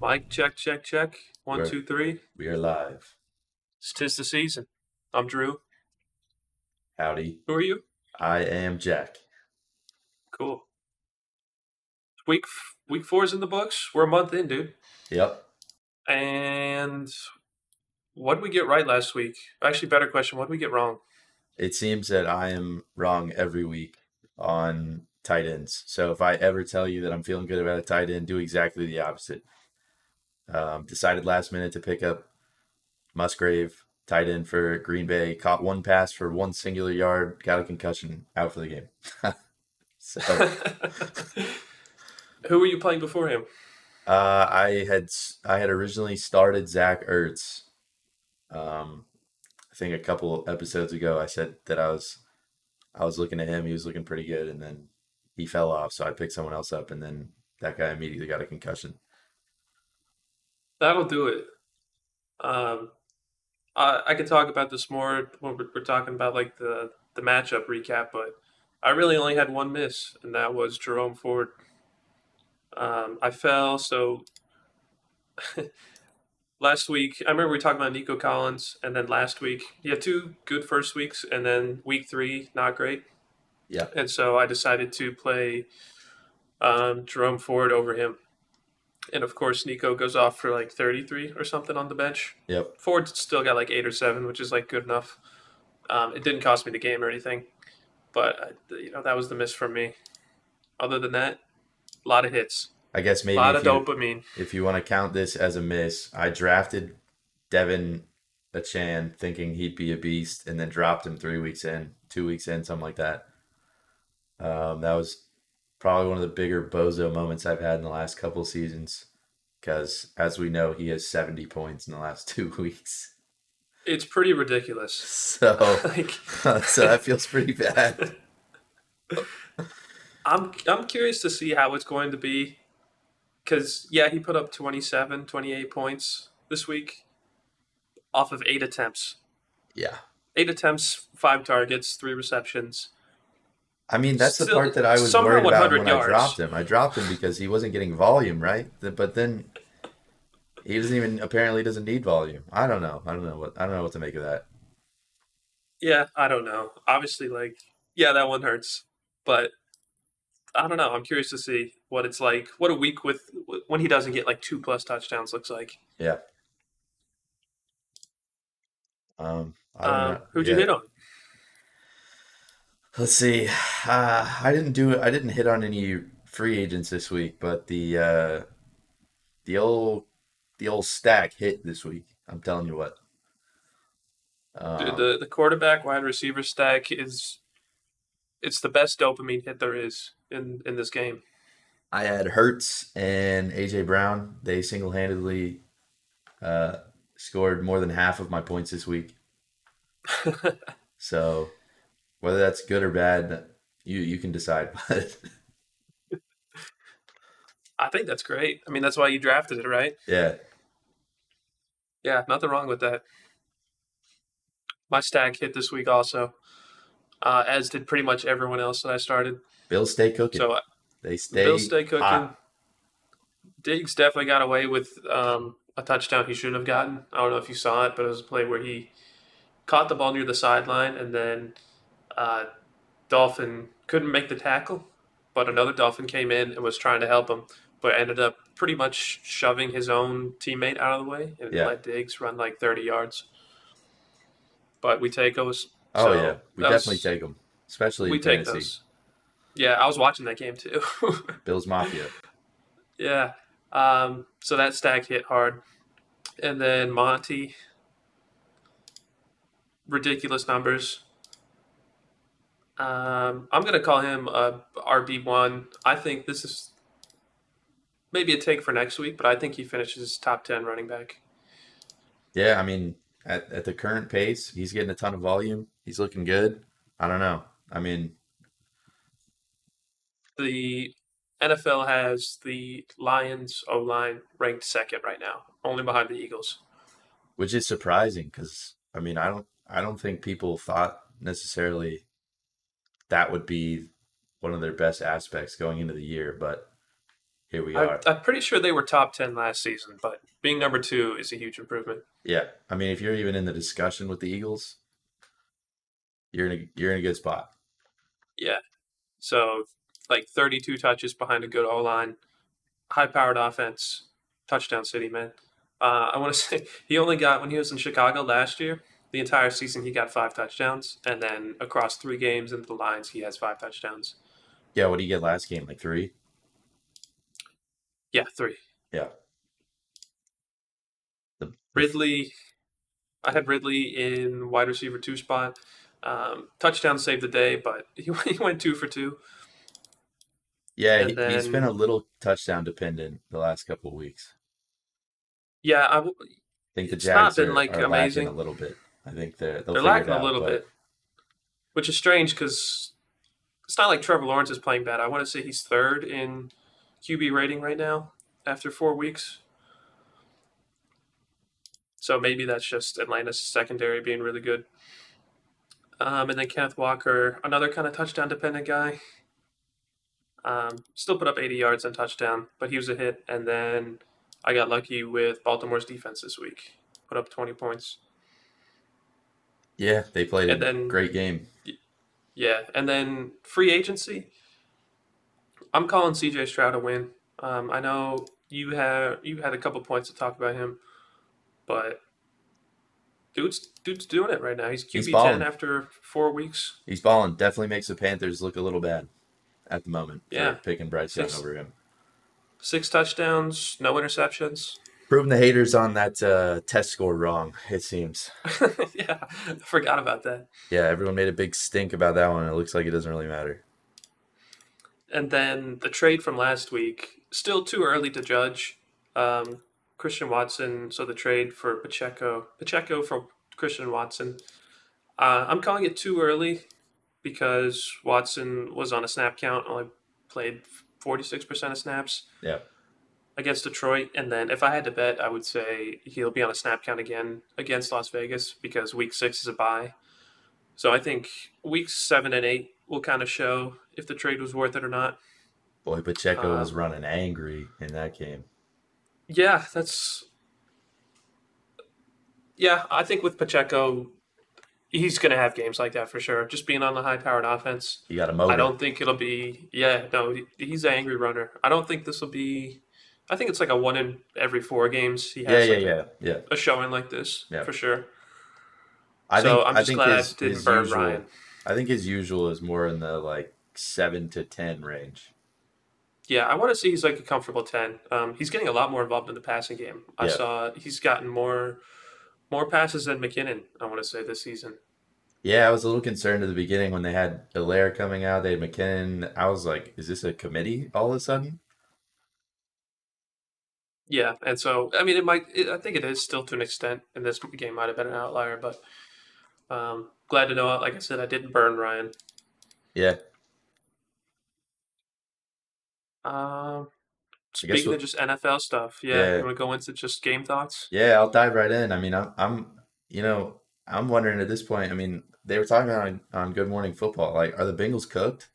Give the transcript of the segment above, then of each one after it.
Mike, check, check, check. One, We're- two, three. We are live. It's tis the season. I'm Drew. Howdy. Who are you? I am Jack. Cool. Week week four is in the books. We're a month in, dude. Yep. And what did we get right last week? Actually, better question. What did we get wrong? It seems that I am wrong every week on tight ends. So if I ever tell you that I'm feeling good about a tight end, do exactly the opposite. Um, decided last minute to pick up Musgrave, tight end for Green Bay. Caught one pass for one singular yard, got a concussion, out for the game. so Who were you playing before him? Uh, I had I had originally started Zach Ertz. Um, I think a couple episodes ago I said that I was I was looking at him. He was looking pretty good, and then he fell off. So I picked someone else up, and then that guy immediately got a concussion. That'll do it. Um, I I could talk about this more when we're, we're talking about like the the matchup recap, but I really only had one miss, and that was Jerome Ford. Um, I fell so. last week, I remember we talked about Nico Collins, and then last week he had two good first weeks, and then week three not great. Yeah. And so I decided to play um, Jerome Ford over him. And of course, Nico goes off for like 33 or something on the bench. Yep. Ford still got like eight or seven, which is like good enough. Um, it didn't cost me the game or anything, but uh, you know that was the miss for me. Other than that, a lot of hits, I guess maybe a lot of you, dopamine. if you want to count this as a miss, I drafted De'Von Achane thinking he'd be a beast, and then dropped him three weeks in, two weeks in, something like that. Um, that was probably one of the bigger bozo moments I've had in the last couple seasons, because as we know, he has seventy points in the last two weeks. It's pretty ridiculous. So, like so that feels pretty bad. I'm I'm curious to see how it's going to be cuz yeah, he put up 27, 28 points this week off of 8 attempts. Yeah. 8 attempts, 5 targets, 3 receptions. I mean, that's the part that I was worried about 100 when I dropped him. I dropped him because he wasn't getting volume, right? But then he doesn't even apparently doesn't need volume. I don't know. I don't know what I don't know what to make of that. Yeah, I don't know. Obviously like yeah, that one hurts. But I don't know. I'm curious to see what it's like. What a week with when he doesn't get like 2 plus touchdowns looks like. Yeah. Um, I don't Um, know. who'd you hit on? Let's see. Uh, I didn't do it. I didn't hit on any free agents this week, but the uh, the old the old stack hit this week. I'm telling you what. Dude, Um, the the quarterback wide receiver stack is it's the best dopamine hit there is in in this game. I had Hurts and AJ Brown. They single handedly uh, scored more than half of my points this week. So whether that's good or bad, you you can decide. But I think that's great. I mean, that's why you drafted it, right? yeah, Yeah, nothing wrong with that. My stack hit this week also, uh, as did pretty much everyone else that I started. Bills stay cooking. So uh, they stay. Bill stay cooking. hot. Diggs definitely got away with um, a touchdown he shouldn't have gotten. I don't know if you saw it, but it was a play where he caught the ball near the sideline and then uh, Dolphin couldn't make the tackle, but another Dolphin came in and was trying to help him, but ended up pretty much shoving his own teammate out of the way and Yeah. let Diggs run like 30 yards. But we take those. Oh so yeah, we that was- definitely take them, especially we take Tennessee. those. Yeah, I was watching that game too. Bills Mafia. Yeah. Um, so that stack hit hard. And then Monty, ridiculous numbers. Um, I'm going to call him a RB1. I think this is maybe a take for next week, but I think he finishes top 10 running back. Yeah, I mean, at, at the current pace, he's getting a ton of volume. He's looking good. I don't know. I mean, The NFL has the Lions O line ranked second right now, only behind the Eagles. which is surprising because I mean, I don't, I don't think people thought necessarily that would be one of their best aspects going into the year, but here we I, are. I'm pretty sure they were top ten last season, but being number two is a huge improvement. Yeah, I mean, if you're even in the discussion with the Eagles, you're in a you're in a good spot. Yeah. So like 32 touches behind a good O line, high powered offense, touchdown city, man. Uh, I want to say he only got when he was in Chicago last year. The entire season he got five touchdowns, and then across three games into the Lions he has five touchdowns. Yeah, what did he get last game? Like three? Yeah, three. Yeah. The, Ridley, I had Ridley in wide receiver two spot. Um, touchdown saved the day, but he, he went two for two. yeah, and he's been a little touchdown dependent the last couple of weeks. Yeah, I, think the It's not Jags been, are, like, are amazing. a little bit. I think they're they're lacking it a little but- bit, which is strange because it's not like Trevor Lawrence is playing bad. I want to say he's third in QB rating right now after four weeks. So maybe that's just Atlanta's secondary being really good. Um, and then Kenneth Walker, another kind of touchdown dependent guy. Um, still put up 80 yards and touchdown, but he was a hit. And then I got lucky with Baltimore's defense this week. Put up 20 points. Yeah, they played And a then- great game. Yeah, and then free agency. I'm calling CJ Stroud a win. Um, I know you have you had a couple points to talk about him, but dude's dude's doing it right now. He's QB ten after four weeks. He's balling. Definitely makes the Panthers look a little bad at the moment. Yeah. picking Bryce Young over him. Six touchdowns, no interceptions. Proving the haters on that uh, test score wrong. It seems. yeah, I forgot about that. Yeah, everyone made a big stink about that one. It looks like it doesn't really matter. And then the trade from last week, still too early to judge. Um, Christian Watson, so the trade for Pacheco, Pacheco for Christian Watson. Uh, I'm calling it too early because Watson was on a snap count, only played 46% of snaps Yeah. Against Detroit. And then if I had to bet, I would say he'll be on a snap count again against Las Vegas because week six is a bye. So I think weeks seven and eight will kind of show if the trade was worth it or not. Boy, Pacheco was Um, running angry in that game. Yeah, that's. Yeah, I think with Pacheco, he's going to have games like that for sure. Just being on the high powered offense. You got a motor. I don't think it'll be. Yeah, no, he's an angry runner. I don't think this will be. I think it's like a one in every four games he has yeah, like yeah, yeah. a showing like this Yeah. for sure. I so think I'm I just think glad his, I didn't burn usual. Ryan. I think his usual is more in the like seven to ten range. Yeah, I want to see he's like a comfortable ten. Um, he's getting a lot more involved in the passing game. I Yeah. saw he's gotten more more passes than McKinnon. I want to say this season. Yeah, I was a little concerned at the beginning when they had Helaire coming out. They had McKinnon. I was like, is this a committee all of a sudden? Yeah, and so I mean, it might. It, I think it is still to an extent, and this game might have been an outlier. But um, glad to know. Like I said, I didn't burn Ryan. Yeah. Um, speaking we'll- of just NFL stuff, yeah, Yeah. you want to go into just game thoughts? Yeah, I'll dive right in. I mean, I'm, I'm, you know, I'm wondering at this point. I mean, they were talking on on Good Morning Football. Like, are the Bengals cooked?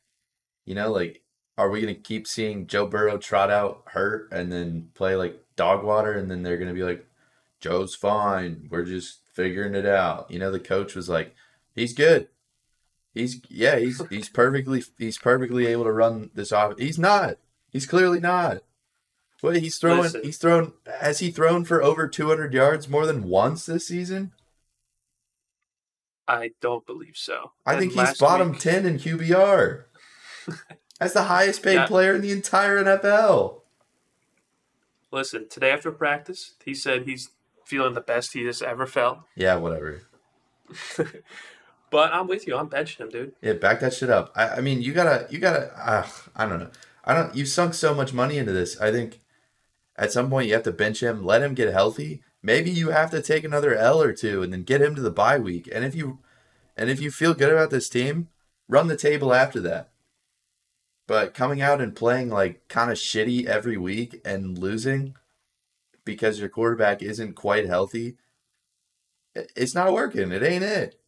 You know, like, are we gonna keep seeing Joe Burrow trot out hurt and then play like dog water, and then they're gonna be like, Joe's fine. We're just figuring it out. You know, the coach was like, he's good. He's yeah, he's he's perfectly he's perfectly able to run this off. He's not. He's clearly not. What he's throwing? Listen. He's thrown. Has he thrown for over 200 yards more than once this season? I don't believe so. I And think he's bottom week- 10 in QBR. That's the highest paid Yeah. player in the entire NFL. Listen, today after practice, he said he's feeling the best he has ever felt. Yeah, whatever. but I'm with you. I'm benching him, dude. Yeah, back that shit up. I, I mean, you gotta, you gotta. Uh, I don't know. I don't. You sunk so much money into this. I think at some point you have to bench him, let him get healthy. Maybe you have to take another L or two, and then get him to the bye week. And if you, and if you feel good about this team, run the table after that. But coming out and playing like kind of shitty every week and losing because your quarterback isn't quite healthy, it's not working. It ain't it.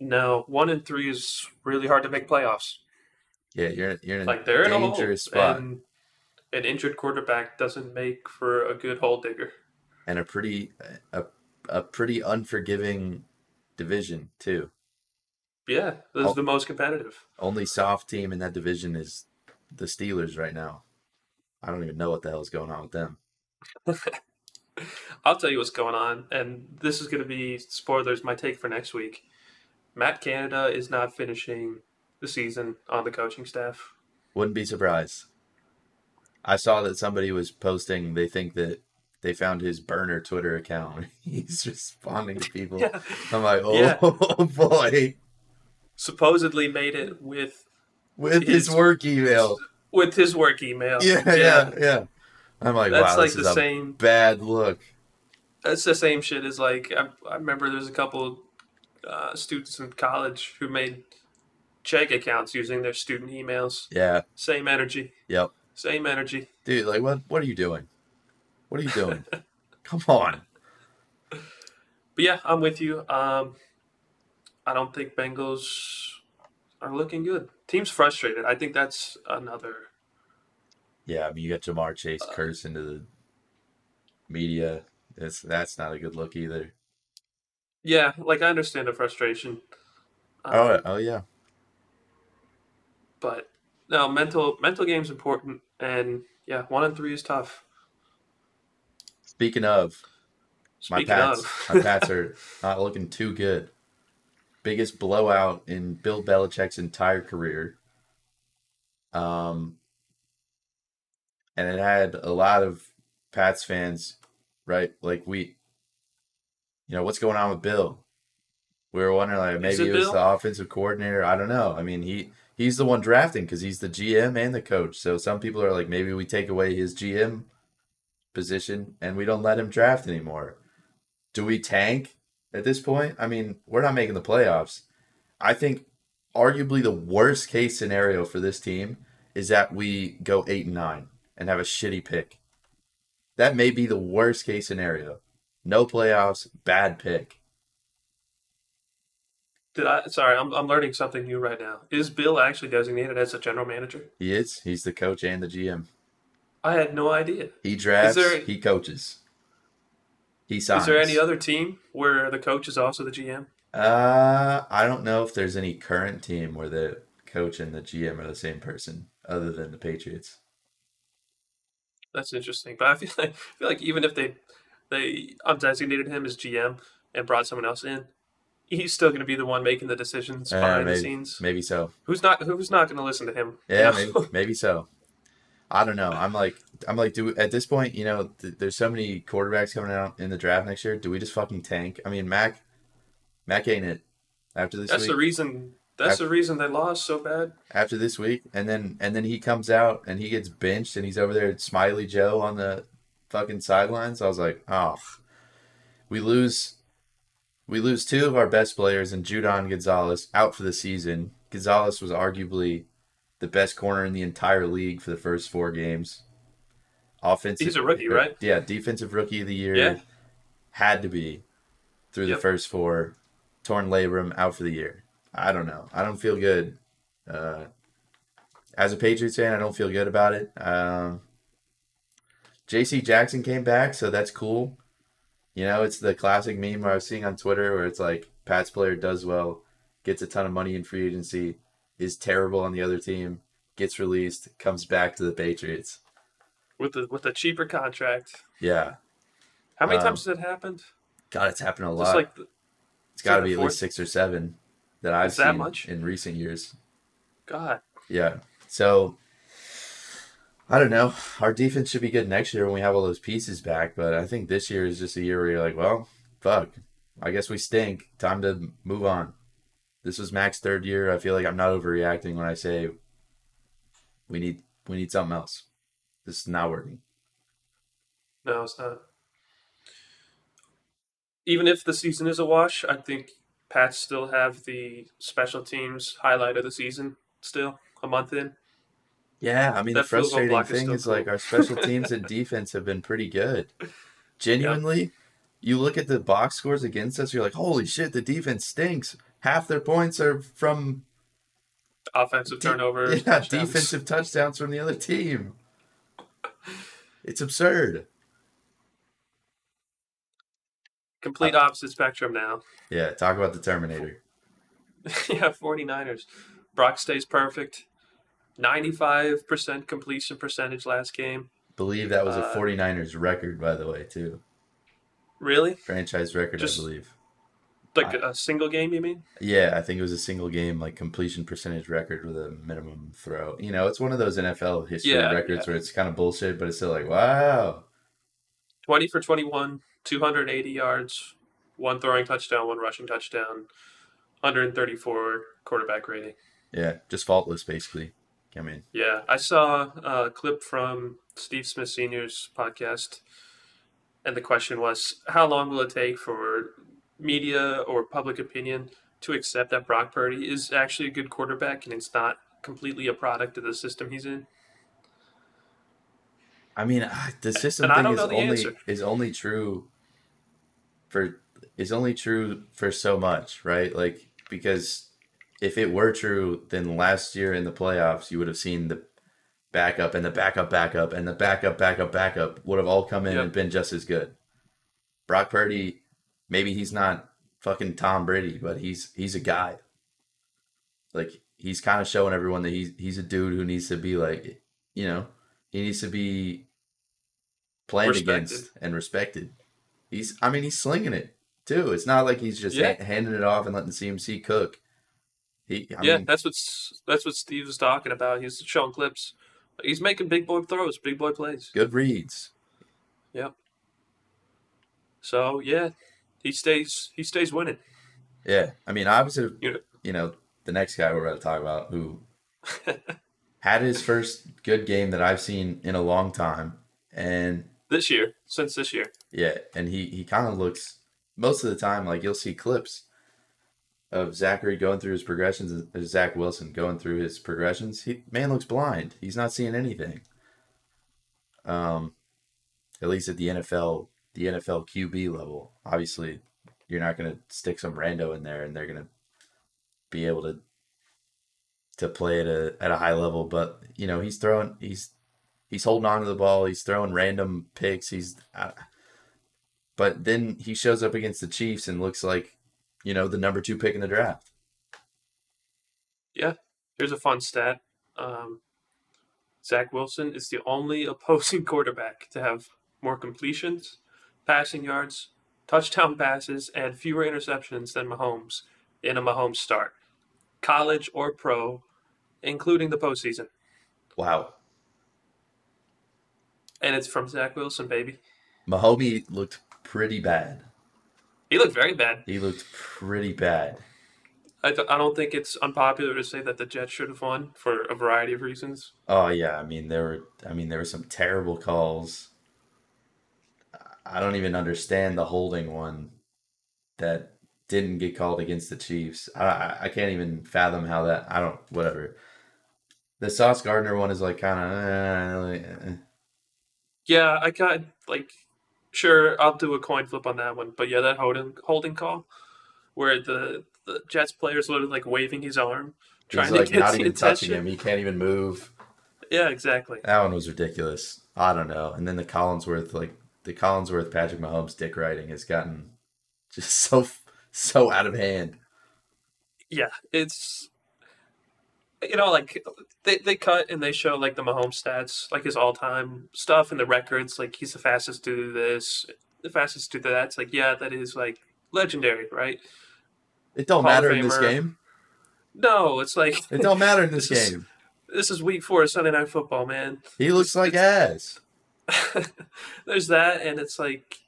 No, one and three is really hard to make playoffs. Yeah, you're you're in a Like they're in a hole, dangerous spot. and an injured quarterback doesn't make for a good hole digger. and a pretty a, a pretty unforgiving division too. Yeah, this Oh. is the most competitive. Only soft team in that division is the Steelers right now. I don't even know what the hell is going on with them. I'll tell you what's going on, and this is going to be spoilers. My take for next week: Matt Canada is not finishing the season on the coaching staff. Wouldn't be surprised. I saw that somebody was posting. They think that they found his burner Twitter account. He's responding to people. Yeah, I'm like, oh Yeah. boy, supposedly made it with with his His- work email. with his work email. Yeah, yeah, yeah. I'm like, That's wow, like the same. bad look. That's the same shit as like I, I remember there's a couple uh, students in college who made check accounts using their student emails. Yeah, Same energy. yep. Same energy. Dude, like, what? What are you doing? What are you doing? Come on. But yeah, I'm with you. Um, I don't think Bengals are looking good. Team's frustrated. I think that's another. Yeah, I mean, you got Ja'Marr Chase Uh, curse into the media. That's that's not a good look either. Yeah, like I understand the frustration. Um, Oh, oh yeah. but no, mental mental game's important, and yeah, one and three is tough. Speaking of, my Speaking Pats, of, my Pats are not looking too good. Biggest blowout in Bill Belichick's entire career. Um, and it had a lot of Pats fans, right? Like we, you know, what's going on with Bill? We were wondering, like, maybe it it was the offensive coordinator. I don't know. I mean, he he's the one drafting because he's the GM and the coach. So some people are like, maybe we take away his GM position and we don't let him draft anymore. Do we tank at this point? I mean, we're not making the playoffs. I think arguably the worst case scenario for this team is that we go eight and nine and have a shitty pick. That may be the worst case scenario. No playoffs, bad pick. did I? Sorry, I'm I'm learning something new right now. Is Bill actually designated as a general manager? He is. He's the coach and the GM. I had no idea. He drafts. there- he coaches. He signs. Is there any other team where the coach is also the GM? Uh, I don't know if there's any current team where the coach and the GM are the same person, other than the Patriots. That's interesting. But I feel like I feel like even if they they undesignated him as GM and brought someone else in, he's still going to be the one making the decisions Uh, behind maybe, the scenes. maybe so. Who's not Who's not going to listen to him? you Yeah, know? maybe, maybe so. I don't know. I'm like, I'm like, do we, at this point, you know, th- there's so many quarterbacks coming out in the draft next year. Do we just fucking tank? I mean, Mac, Mac ain't it after this that's week. the reason. That's After- the reason they lost so bad. after this week, and then and then he comes out and he gets benched, and he's over there, at Smiley Joe on the fucking sidelines. I was like, oh, we lose, we lose two of our best players, and Judon Gonzalez out for the season. Gonzalez was arguably the best corner in the entire league for the first four games. Offensive, He's a rookie, right? Yeah, defensive rookie of the year. Yeah. had to be through the first four. Torn labrum out for the year. I don't know. I don't feel good. Uh, as a Patriots fan, I don't feel good about it. Um, J.C. Jackson came back, so that's cool. You know, it's the classic meme I was seeing on Twitter where it's like Pat's player does well, gets a ton of money in free agency, is terrible on the other team, gets released, comes back to the Patriots. with the with a cheaper contract. Yeah, How many Um, times has that happened? God, it's happened a lot. Just like the- it's got to be at least six or seven that I've that seen much? in recent years. God. Yeah. So I don't know. Our defense should be good next year when we have all those pieces back, but I think this year is just a year where you're like, well, fuck. I guess we stink. Time to move on. This was Mac's third year. I feel like I'm not overreacting when I say we need we need something else. This is not working. No, it's not. Even if the season is a wash, I think Pats still have the special teams highlight of the season still a month in. Yeah, I mean That the frustrating is thing still is like our special teams and defense have been pretty good. Genuinely, you look at the box scores against us, you're like, holy shit, the defense stinks. Half their points are from Offensive De- turnovers. yeah, touchdowns. defensive touchdowns from the other team. It's absurd. Complete opposite spectrum now. Yeah, talk about the Terminator. yeah, 49ers. Brock stays perfect. 95% completion percentage last game. Believe that was a Uh, 49ers record, by the way, too. Really? Franchise record, Just- I believe. Like a single game, you mean? Yeah, I think it was a single game like completion percentage record with a minimum throw. You know, it's one of those NFL history Yeah, records yeah. where it's kind of bullshit, but it's still like, wow. 20 for 21, 280 yards, one throwing touchdown, one rushing touchdown, 134 quarterback rating. Yeah, just faultless basically. I mean, Yeah, I saw a clip from Steve Smith Sr.'s podcast, and the question was how long will it take for media or public opinion to accept that Brock Purdy is actually a good quarterback and it's not completely a product of the system he's in? I mean, ah, the system And thing is only answer. is only true for is only true for so much, right? Like because if it were true, then last year in the playoffs, you would have seen the backup and the backup backup and the backup backup backup would have all come in Yep. and been just as good. Brock Purdy, maybe he's not fucking Tom Brady, but he's he's a guy. Like he's kind of showing everyone that he's he's a dude who needs to be like, you know, he needs to be played Respected. against and respected. He's, I mean, he's slinging it too. It's not like he's just Yeah. ha- handing it off and letting CMC cook. He, I yeah, mean, that's what's that's what Steve was talking about. He's showing clips. He's making big boy throws, big boy plays. good reads. Yep. So yeah, he stays he stays winning. Yeah, I mean, opposite of Yeah. you know the next guy we're about to talk about who had his first good game that I've seen in a long time, and This year, since this year. Yeah, and he he kind of looks most of the time like you'll see clips of Zachary going through his progressions, Zach Wilson going through his progressions. He man looks blind. He's not seeing anything. Um, at least at the NFL, the NFL QB level. Obviously, you're not going to stick some rando in there, and they're going to be able to to play at a at a high level. But you know, he's throwing he's he's holding on to the ball. He's throwing random picks. He's, uh, but then he shows up against the Chiefs and looks like, you know, the number two pick in the draft. Yeah, here's a fun stat. Um, Zach Wilson is the only opposing quarterback to have more completions, passing yards, touchdown passes, and fewer interceptions than Mahomes in a Mahomes start, college or pro, including the postseason. Wow, And it's from Zach Wilson, baby. Mahomie looked pretty bad. He looked very bad. He looked pretty bad. I, th- I don't think it's unpopular to say that the Jets should have won for a variety of reasons. Oh yeah, I mean there were, I mean there were some terrible calls. I don't even understand the holding one that didn't get called against the Chiefs. I I, I can't even fathom how that. I don't whatever. The Sauce Gardner one is like kind of. Eh, eh, eh. Yeah, I got like sure I'll do a coin flip on that one, but yeah, that holding holding call where the the Jets players literally like waving his arm, trying He's like to get not even touching him. He can't even move. Yeah, exactly. That one was ridiculous. I don't know. And then the Collinsworth, like the Collinsworth Patrick Mahomes dick writing has gotten just so so out of hand. Yeah, it's you know like they they cut and they show like the Mahomes stats, like his all time stuff and the records. Like he's the fastest to do this, the fastest to do that. It's like yeah, that is like legendary, right? It don't Hall matter in this game. No, it's like It don't matter in this This is- game. this is week four of Sunday Night Football, man. He looks like ass. there's that, and it's like,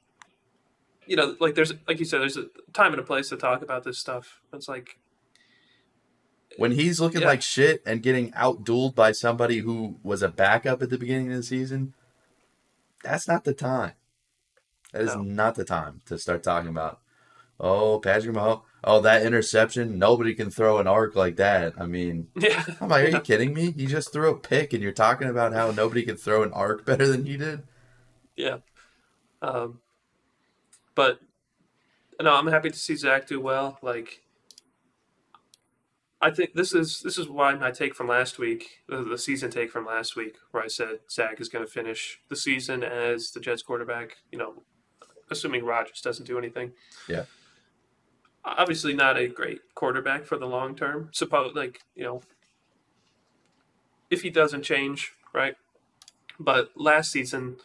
you know, like there's like you said, there's a time and a place to talk about this stuff. It's like, When he's looking Yeah. like shit and getting outdueled by somebody who was a backup at the beginning of the season, that's not the time. That is No. not the time to start talking about, oh, Patrick Mahomes, oh, that interception. Nobody can throw an arc like that. I mean, yeah, I'm like, are you kidding me? He just threw a pick, and you're talking about how nobody could throw an arc better than he did. yeah. Um, but no, I'm happy to see Zach do well. Like, I think this is this is why my take from last week, the, the season take from last week, where I said Zach is going to finish the season as the Jets quarterback. You know, assuming Rodgers doesn't do anything. Yeah. Obviously, not a great quarterback for the long term. Suppose, like you know, if he doesn't change, right? But last season,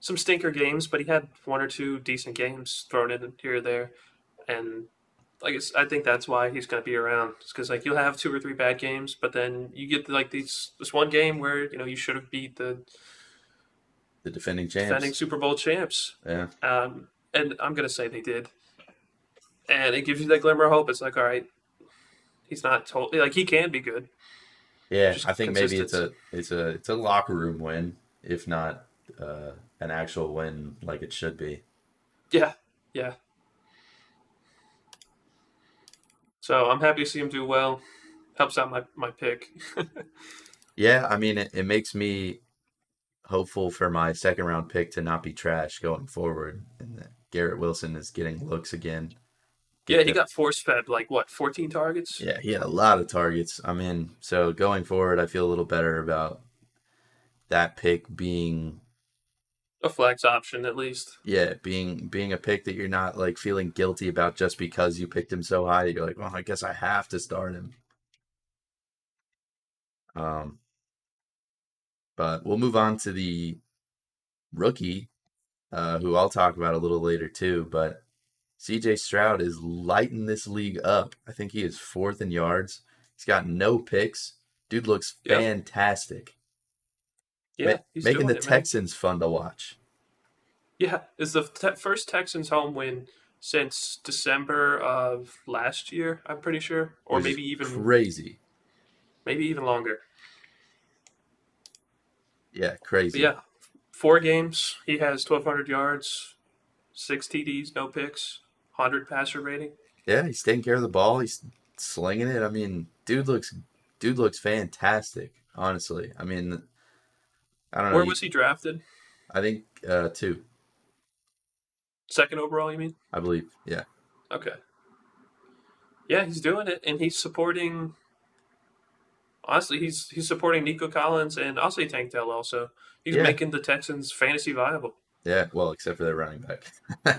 some stinker games, but he had one or two decent games thrown in here or there, and like I think that's why he's going to be around. because like you'll have two or three bad games, but then you get like these this one game where you know you should have beat the the defending champs, defending Super Bowl champs. Yeah. Um, and I'm going to say they did, and it gives you that glimmer of hope. It's like all right, he's not totally like he can be good. Yeah, I think maybe it's a it's a it's a locker room win, if not uh, an actual win like it should be. Yeah, yeah. So I'm happy to see him do well. Helps out my my pick. yeah, I mean it, it makes me hopeful for my second round pick to not be trash going forward, and that Garrett Wilson is getting looks again. Yeah, he got force fed like what, 14 targets? Yeah, he had a lot of targets. I mean, so going forward, I feel a little better about that pick being a flex option at least. Yeah, being being a pick that you're not like feeling guilty about just because you picked him so high. You're like, well, I guess I have to start him. Um, but we'll move on to the rookie, uh, who I'll talk about a little later too. But CJ Stroud is lighting this league up. I think he is fourth in yards. He's got no picks. Dude looks yep. fantastic. Yeah, Ma- making the it, Texans fun to watch. Yeah, is the te- first Texans home win since December of last year. I'm pretty sure, or maybe even crazy, maybe even longer. Yeah, crazy. But yeah, four games. He has 1,200 yards, six TDs, no picks. 100 passer rating. Yeah, he's taking care of the ball. He's slinging it. I mean, dude looks dude looks fantastic. Honestly, I mean, I don't know. Where was he drafted? I think uh, two. Second overall, you mean? I believe. Yeah. Okay. Yeah, he's doing it, and he's supporting. Honestly, he's he's supporting Nico Collins and also Tank Dell. Also, he's yeah. making the Texans fantasy viable. Yeah, well, except for their running back.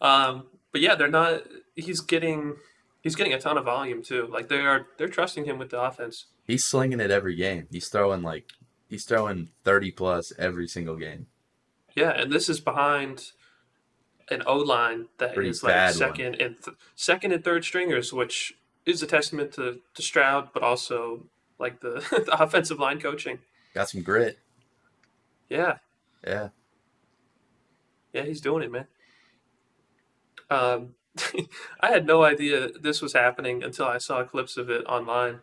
um, but yeah, they're not. He's getting he's getting a ton of volume too. Like they are they're trusting him with the offense. He's slinging it every game. He's throwing like he's throwing thirty plus every single game. Yeah, and this is behind an O line that Pretty is like second one. and th- second and third stringers, which is a testament to, to Stroud, but also like the, the offensive line coaching. Got some grit. Yeah. Yeah. Yeah, he's doing it, man. Um, I had no idea this was happening until I saw clips of it online.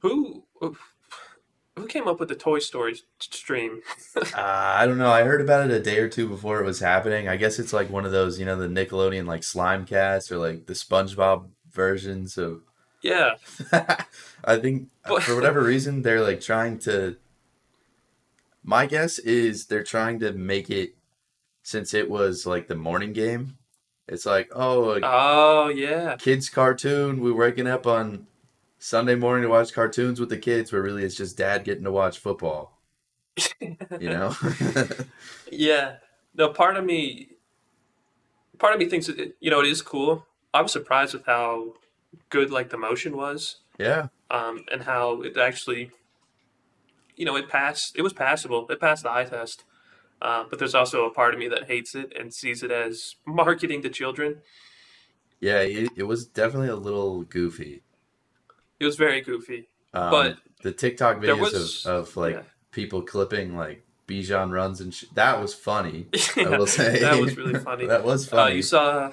Who who came up with the Toy Story stream? uh, I don't know. I heard about it a day or two before it was happening. I guess it's like one of those, you know, the Nickelodeon like slime cast or like the SpongeBob versions of. Yeah. I think for whatever reason they're like trying to my guess is they're trying to make it since it was like the morning game. It's like, oh, oh yeah, kids cartoon. We're waking up on Sunday morning to watch cartoons with the kids, but really it's just dad getting to watch football. you know? yeah. No, part of me, part of me thinks it, you know it is cool. I was surprised with how good like the motion was. Yeah. Um, and how it actually you know, it passed. It was passable. It passed the eye test. Uh, but there's also a part of me that hates it and sees it as marketing to children. Yeah, it, it was definitely a little goofy. It was very goofy. Um, but the TikTok videos was, of, of like yeah. people clipping like Bijan runs and sh- that was funny. yeah, I will say that was really funny. that was funny. Uh, you saw,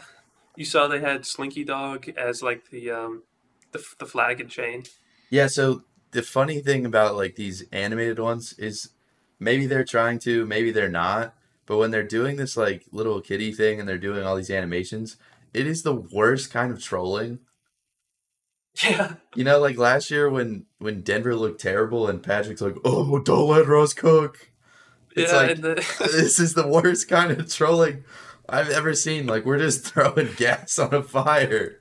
you saw they had Slinky Dog as like the um, the the flag and chain. Yeah, so the funny thing about like these animated ones is maybe they're trying to, maybe they're not. But when they're doing this like little kitty thing and they're doing all these animations, it is the worst kind of trolling. Yeah. You know, like last year when when Denver looked terrible and Patrick's like, "Oh, don't let Russ cook." It's yeah, like the... this is the worst kind of trolling I've ever seen. Like we're just throwing gas on a fire.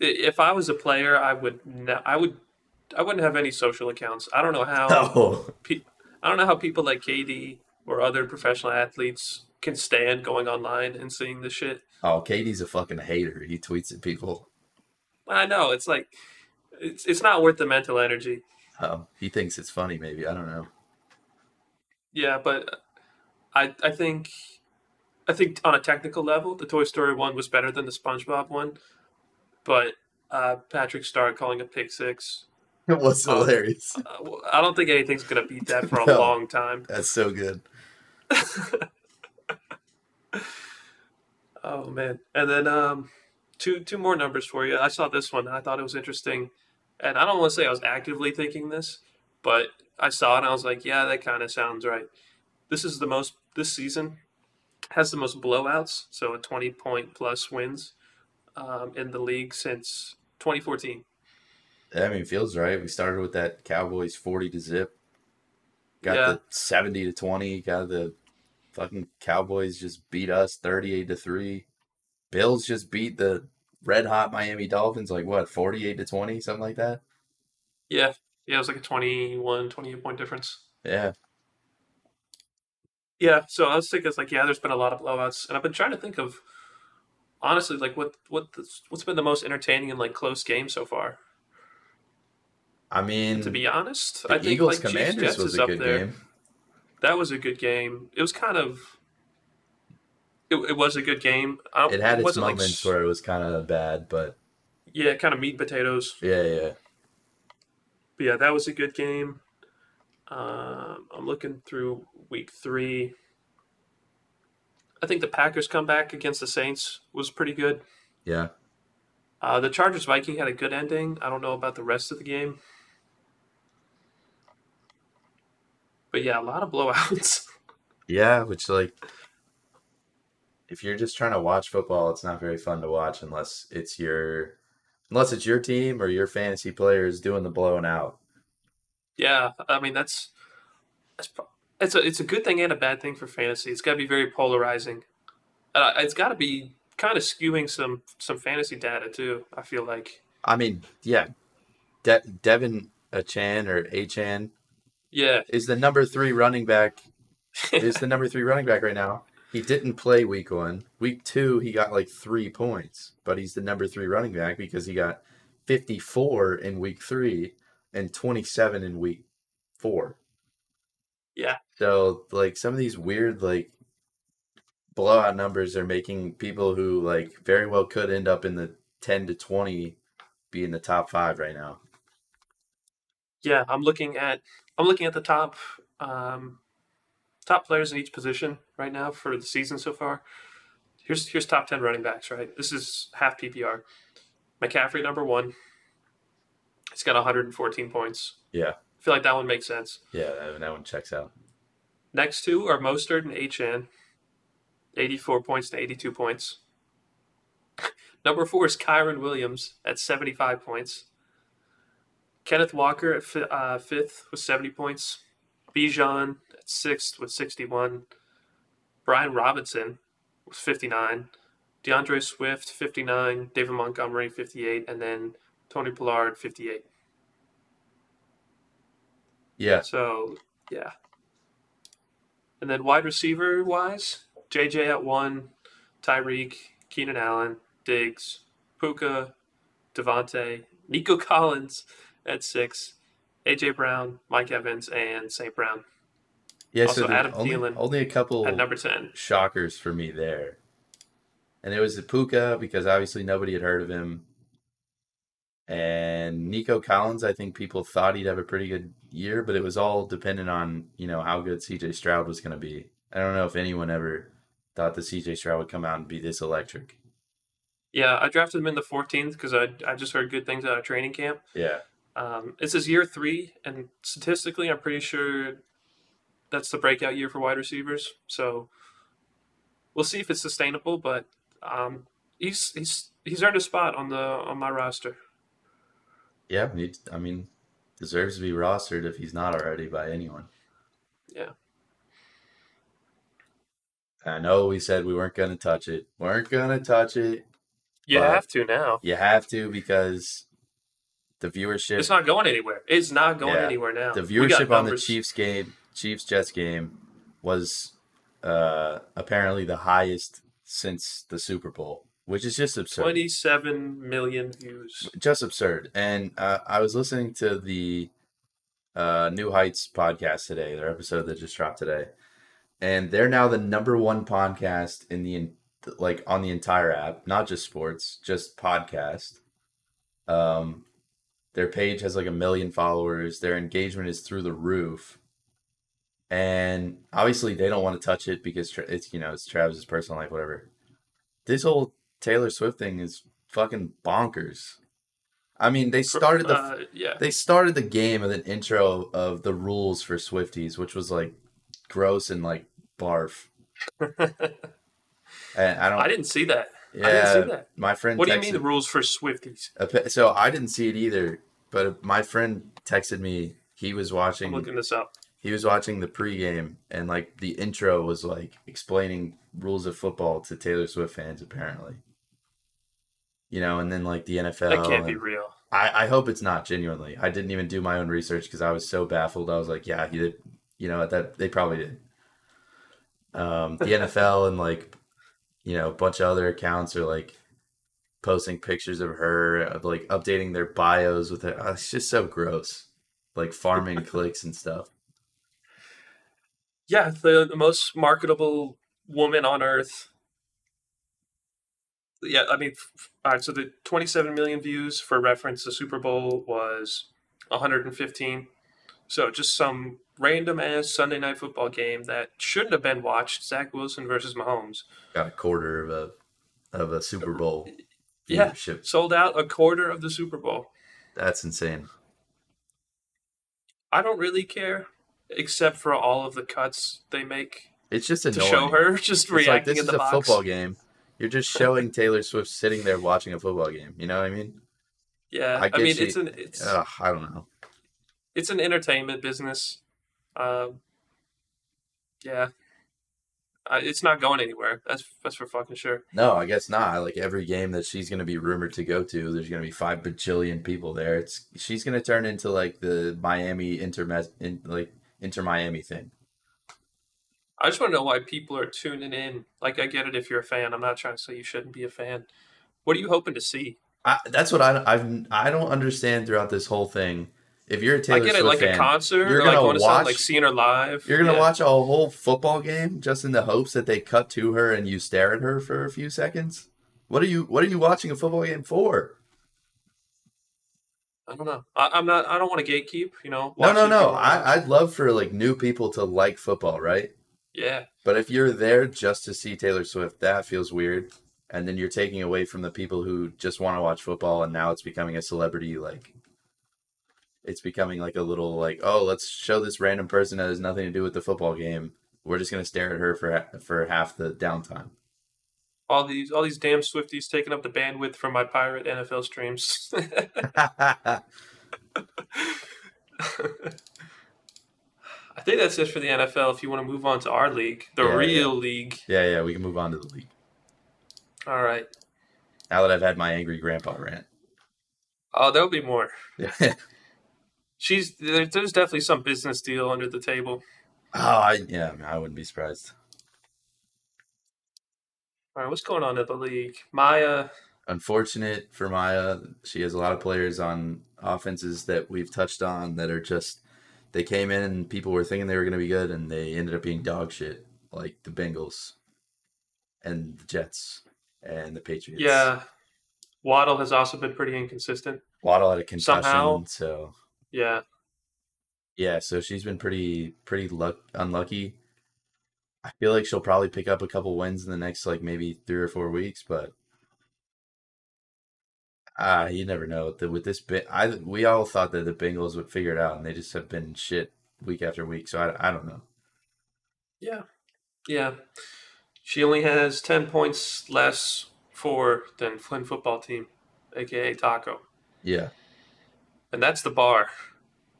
If I was a player, I would. I would. I wouldn't have any social accounts. I don't know how. Oh, Pe- I don't know how people like KD or other professional athletes can stand going online and seeing this shit. oh, KD's a fucking hater. He tweets at people. I know it's like it's it's not worth the mental energy. Um, he thinks it's funny. Maybe I don't know. Yeah, but I I think I think on a technical level, the Toy Story one was better than the SpongeBob one. But uh, Patrick Star calling a pick six. It was Oh. hilarious. Uh, well, I don't think anything's gonna beat that for a No. long time. That's so good. Oh man! And then um, two two more numbers for you. I saw this one I thought it was interesting, and I don't want to say I was actively thinking this, but I saw it and I was like, yeah, that kind of sounds right. This is the most this season has the most blowouts, so a twenty point plus wins um, in the league since 2014. I mean, feels right. We started with that Cowboys forty to zip. Got Yeah. the seventy to twenty. Got the fucking Cowboys just beat us thirty eight to three. Bills just beat the red hot Miami Dolphins like what forty eight to twenty, something like that. Yeah, yeah, it was like a 21, 28 point difference. Yeah, Yeah, so I was thinking, it's like, yeah, there's been a lot of blowouts, and I've been trying to think of honestly, like what what the, what's been the most entertaining and like close game so far. I mean, To be honest, I think Eagles like Chiefs Commanders Jets was is a good there. game. That was a good game. It was kind of. It, it was a good game. It had its wasn't like moments where it was kind of bad, but yeah, kind of meat and potatoes. yeah, yeah. But yeah, that was a good game. Um, I'm looking through week three. I think the Packers comeback against the Saints was pretty good. Yeah. Uh, the Chargers Viking had a good ending. I don't know about the rest of the game. But yeah, a lot of blowouts. Yeah, which like if you're just trying to watch football, it's not very fun to watch unless it's your unless it's your team or your fantasy players doing the blowing out. yeah, I mean that's, that's it's a it's a good thing and a bad thing for fantasy. It's got to be very polarizing. Uh, it's got to be kind of skewing some some fantasy data too. I feel like I mean, yeah. De- De'Von Achane or Achane yeah, is the number 3 running back is the number 3 running back right now. He didn't play week 1. Week 2 he got like 3 points, but he's the number 3 running back because he got 54 in week 3 and 27 in week 4. yeah, So like some of these weird like blowout numbers are making people who like very well could end up in the 10 to 20 be in the top 5 right now. yeah. I'm looking at I'm looking at the top um, top players in each position right now for the season so far. Here's here's top ten running backs. Right, this is half PPR. McCaffrey number one. He's got 114 points. Yeah. I feel like that one makes sense. Yeah, that, that one checks out. Next two are Mostert and Achane. 84 points to 82 points. Number four is Kyren Williams at 75 points. Kenneth Walker at fi- uh, fifth with 70 points. Bijan at sixth with 61. Brian Robinson with 59. D'Andre Swift, 59. David Montgomery, 58. And then Tony Pollard, 58. Yeah. So, yeah. And then wide receiver wise, JJ at one, Tyreek, Keenan Allen, Diggs, Puka, DeVonta, Nico Collins at six, AJ Brown, Mike Evans, and St. Brown Yeah, Also, so Adam only, Thielen only a couple at number 10. shockers for me there. And it was the Puka because obviously nobody had heard of him. And Nico Collins, I think people thought he'd have a pretty good year, but it was all dependent on, you know, how good CJ Stroud was going to be. I don't know if anyone ever thought that CJ Stroud would come out and be this electric. Yeah, I drafted him in the 14th because I, I just heard good things out of training camp. Yeah. Um, it's his year three, and statistically, I'm pretty sure that's the breakout year for wide receivers. So we'll see if it's sustainable, but um, he's he's he's earned a spot on the on my roster. Yeah, I mean, deserves to be rostered if he's not already by anyone. Yeah. I know we said we weren't going to touch it. We weren't going to touch it. You have to now. You have to because the viewership It's not going anywhere. It's not going Yeah. anywhere now. the viewership on the. Chiefs game, Chiefs Jets game, was uh, apparently the highest since the Super Bowl, which is just absurd. 27 million views. Just absurd. And uh, I was listening to the uh, New Heights podcast today, their episode that just dropped today, and they're now the number one podcast in the like on the entire app, not just sports, just podcast. Um, their page has like a million followers. Their engagement is through the roof. And obviously, they don't want to touch it because it's you know it's Travis's personal life, whatever. This whole Taylor Swift thing is fucking bonkers. I mean, they started the Uh, yeah. they started the game with an intro of the rules for Swifties, which was like gross and like barf. And I don't. I didn't see that. Yeah, I didn't see that. my friend. What do you texted- mean the rules for Swifties? So I didn't see it either, but my friend texted me. He was I'm watching. looking this up. He was watching the pregame, and like the intro was like explaining rules of football to Taylor Swift fans, apparently. You know, and then like the NFL. That can't be real. I, I hope it's not genuinely. I didn't even do my own research because I was so baffled. I was like, yeah, he did. You know that they probably did. Um, the NFL and like, you know, a bunch of other accounts are like posting pictures of her, of like updating their bios with it. Oh, it's just so gross, like farming clicks and stuff. Yeah, the, the most marketable woman on earth. Yeah, I mean, all right. So the 27 million views for reference, the Super Bowl was 115. So just some random ass Sunday night football game that shouldn't have been watched. Zach Wilson versus Mahomes. Got a quarter of a of a Super Bowl Yeah. viewership. Sold out a quarter of the Super Bowl. That's insane. I don't really care, except for all of the cuts they make It's just annoying. to show her just It's like reacting this in is the a box. football game. You're just showing Taylor Swift sitting there watching a football game. You know what I mean? Yeah, I I, mean she- it's an it's Ugh, I don't know. it's an entertainment business. Um, yeah, uh, it's not going anywhere. That's that's for fucking sure. No, I guess not. Like every game that she's going to be rumored to go to, there's going to be five bajillion people there. It's she's going to turn into like the Miami Inter in, like Inter Miami thing. I just want to know why people are tuning in. Like, I get it if you're a fan. I'm not trying to say you shouldn't be a fan. What are you hoping to see? I, that's what I I've I don't understand throughout this whole thing. If you're a Taylor I get it, Swift like fan, a concert, you're like gonna something watch- like seeing her live. You're gonna Yeah. watch a whole football game just in the hopes that they cut to her and you stare at her for a few seconds. What are you What are you watching a football game for? I don't know. I, I'm not. I don't want to gatekeep. You know. No, no, no. if you want. I I'd love for like new people to like football, right? yeah. But if you're there just to see Taylor Swift, that feels weird. And then you're taking away from the people who just want to watch football, and now it's becoming a celebrity. Like, it's becoming like a little like, oh, let's show this random person that has nothing to do with the football game. We're just gonna stare at her for for half the downtime. All these all these damn Swifties taking up the bandwidth from my pirate NFL streams. I think that's it for the NFL. If you want to move on to our league, the Yeah, real league. yeah, yeah. We can move on to the league All right. now that I've had my angry grandpa rant. Oh, there'll be more. Yeah. She's there, there's definitely some business deal under the table. oh, I, yeah. I, mean, I wouldn't be surprised. All right, what's going on at the league? Maya, unfortunate for Maya. She has a lot of players on offenses that we've touched on that are just they came in and people were thinking they were going to be good and they ended up being dog shit, like the Bengals and the Jets and the Patriots. yeah. Waddle has also been pretty inconsistent. Waddle had a concussion, Somehow. so Yeah. yeah, so she's been pretty pretty luck unlucky. I feel like she'll probably pick up a couple wins in the next like maybe three or four weeks, but ah, you never know. The, with this bit, I we all thought that the Bengals would figure it out, and they just have been shit week after week. So I, I don't know. Yeah. Yeah. She only has 10 points less for than Flynn football team, aka Taco. Yeah, And that's the bar.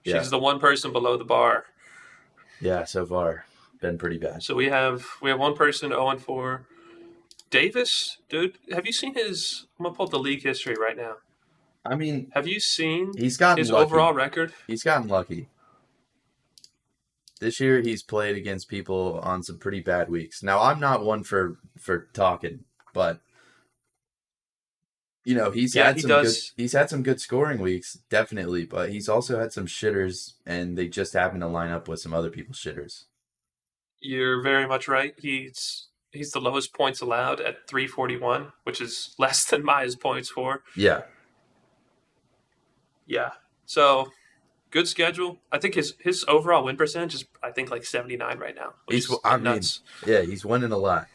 She's Yeah. the one person below the bar. yeah. So far, been pretty bad. So we have we have one person 0 and 4. Davis, dude, have you seen his? I'm gonna pull up the league history right now. I mean, Have you seen he's gotten his lucky. overall record? He's gotten lucky. This year he's played against people on some pretty bad weeks. Now I'm not one for for talking, but you know, he's Yeah, had he some does. good he's had some good scoring weeks, definitely, but he's also had some shitters and they just happen to line up with some other people's shitters. You're very much right. He's he's the lowest points allowed at 341, which is less than Maya's points for. Yeah. Yeah. So good schedule. I think his his overall win percentage is I think like 79 right now. He's- I mean, nuts. Yeah, he's winning a lot.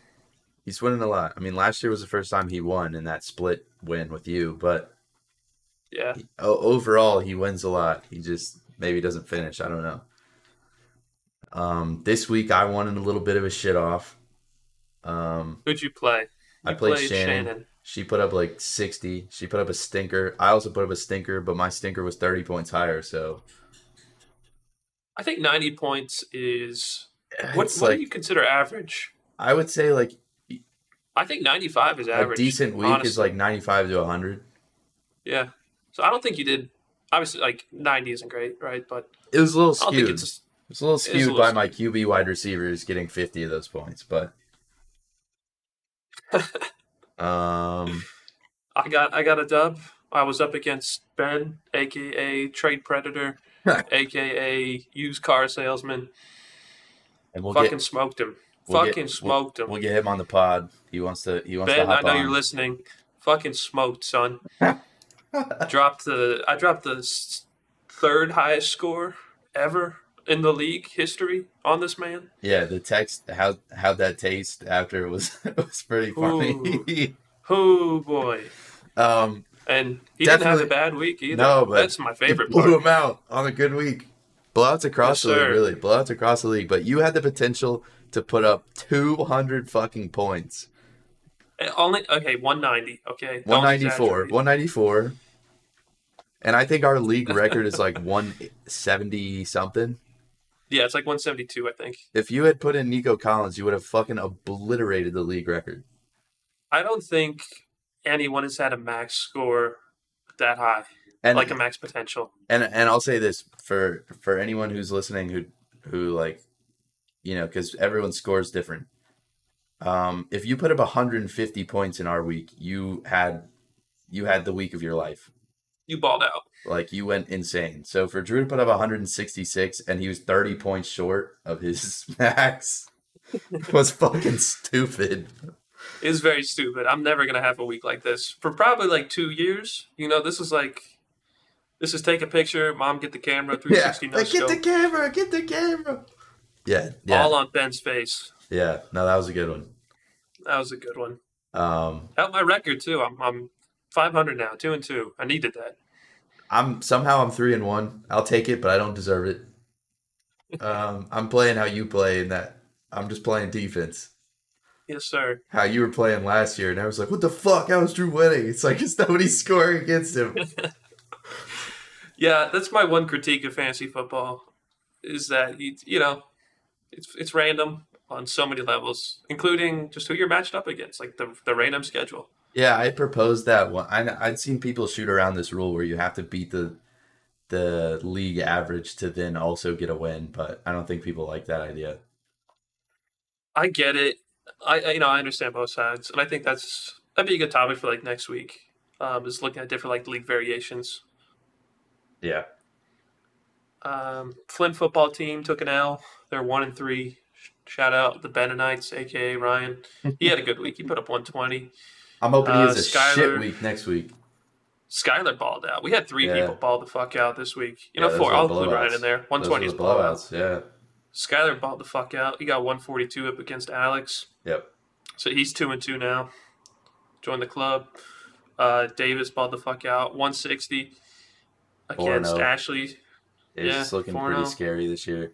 He's winning a lot. I mean, last year was the first time he won in that split win with you, but yeah. o- overall he wins a lot. He just maybe doesn't finish. I don't know. Um, this week I wanted a little bit of a shit off. Um, Who'd you play? I You played Shannon. She put up like sixty. She put up a stinker. I also put up a stinker, but my stinker was thirty points higher. So I think 90 points is what, what like do you consider average? I would say like I think 95 is average. a decent week is like ninety-five to hundred. yeah. So I don't think you did. Obviously, like 90 isn't great, right? But It was a little I don't think skewed. it's. It's a little is a skewed little by my QB wide receivers getting 50 of those points, but um I got I got a dub. I was up against Ben, aka Trade Predator, aka Used Car Salesman. and we'll Fucking get smoked him. We'll get- Fucking we'll- smoked him. we'll get him on the pod. He wants to he wants to ben, I know on. you're listening. Fucking smoked, son. dropped the I dropped the third highest score ever in the league history on this man. Yeah, the text how how'd that taste after it was it was pretty funny. Oh boy. um And he didn't have a bad week either. No, but that's my favorite blew part. him out on a good week. Blowouts across Yes, the league, sir. really. Blowouts across the league. But you had the potential to put up two hundred fucking points. Only okay, 190. Okay, 194, 194. And I think our league record is like one seventy something. Yeah, it's like 172, I think. If you had put in Nico Collins, you would have fucking obliterated the league record. I don't think anyone has had a max score that high, And like a max potential. and and I'll say this for for anyone who's listening who who like you know because everyone scores different. Um, if you put up 150 points in our week, you had you had the week of your life. You balled out. Like you went insane. So for Drew to put up 166 and he was 30 points short of his max was fucking stupid. It is very stupid. I'm never gonna have a week like this for probably like two years. You know, this is like, this is take a picture, mom get the camera, 360 no like, get the camera, get the camera. Yeah, yeah, all on Ben's face. yeah. No, that was a good one. That was a good one. Um, Helped my record too. I'm I'm 500 now, two and two. I needed that. I'm somehow I'm three and one. I'll take it, but I don't deserve it. Um, I'm playing how you play, and that I'm just playing defense. Yes, sir. How you were playing last year, and I was like, "What the fuck? How is Drew winning?" It's like it's nobody's scoring against him. Yeah, that's my one critique of fantasy football, is that you, you know, it's it's random on so many levels, including just who you're matched up against, like the the random schedule. Yeah, I proposed that one. I, I'd seen people shoot around this rule where you have to beat the the league average to then also get a win, but I don't think people like that idea. I get it. I, I you know I understand both sides, and I think that's that'd be a good topic for like next week. Um, is looking at different like league variations. Yeah. Um, Flint football team took an L. They're one and three. Shout out the Benonites, aka Ryan. He had a good week. He put up 120. I'm hoping he Uh, has a shit Skyler- week next week. Skyler balled out. We had three Yeah. people ball the fuck out this week. You Yeah, know, four. I'll include. Ryan in there. Those 120 were is the ball out. blowouts. Yeah. Skyler balled the fuck out. He got 142 up against Alex. Yep. So he's two and two now. Join the club. Uh, Davis balled the fuck out. 160 against Ashley. It's Yeah, looking 4-0. pretty scary this year.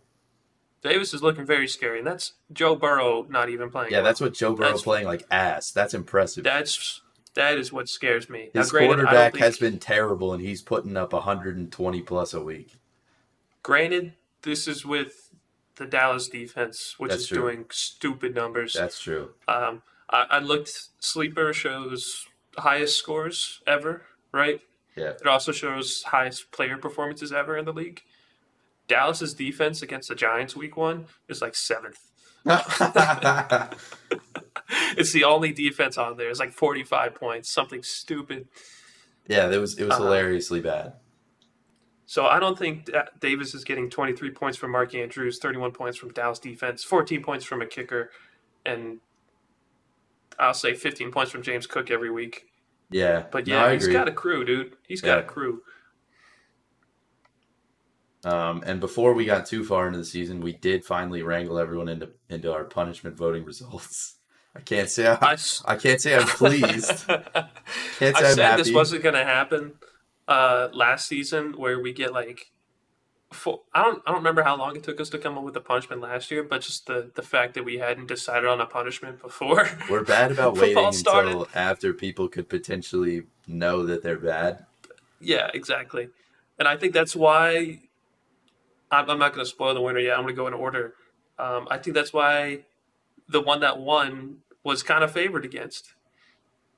Davis is looking very scary, and that's Joe Burrow not even playing. Yeah, well. that's what Joe Burrow That's- playing like ass. That's impressive. that's that is what scares me. Now, His granted, quarterback has been terrible, and he's putting up 120 plus a week. Granted, this is with the Dallas defense, which That's is true. doing stupid numbers. That's true. Um, I, I looked. Sleeper shows highest scores ever, right? Yeah. It also shows highest player performances ever in the league. Dallas's defense against the Giants week one is like seventh. it's the only defense on there. It's like 45 points, something stupid. yeah, it was it was Uh-huh. hilariously bad. So I don't think Da- Davis is getting 23 points from Mark Andrews, 31 points from Dallas defense, 14 points from a kicker, and I'll say 15 points from James Cook every week. Yeah. But yeah, I he's got a crew, dude. He's got a crew. Um, and before we got too far into the season, we did finally wrangle everyone into into our punishment voting results. I can't say I'm, I, s- I can't say I'm pleased. Can't say I I'm said happy. this wasn't going to happen uh, last season, where we get like, four, I don't, I don't remember how long it took us to come up with a punishment last year, but just the the fact that we hadn't decided on a punishment before. We're bad about waiting started. until after people could potentially know that they're bad. yeah, exactly, and I think that's why. I'm, I'm not going to spoil the winner yet. I'm going to go in order. Um, I think that's why the one that won was kind of favored against.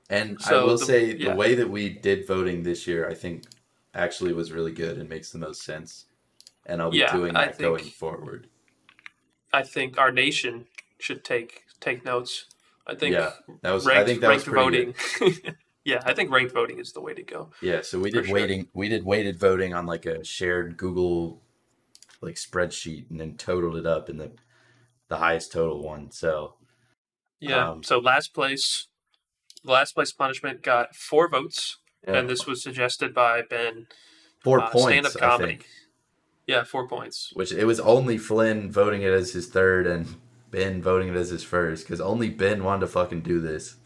And I will the- say yeah. the way that we did voting this year, I think actually was really good and makes the most sense. And I'll be Yeah, doing that think- going forward. I think our nation should take take notes. I think Yeah, That was ranked, I think that ranked pretty voting. yeah, I think ranked voting is the way to go. Yeah, so we did sure. waiting we did weighted voting on like a shared Google like spreadsheet and then totaled it up in the the highest total one. So Yeah. Um, so last place, last place punishment got four votes, yeah, and this was suggested by Ben. four uh, points stand-up I comedy. think. Yeah, four points. Which it was only Flynn voting it as his third and Ben voting it as his first because only Ben wanted to fucking do this.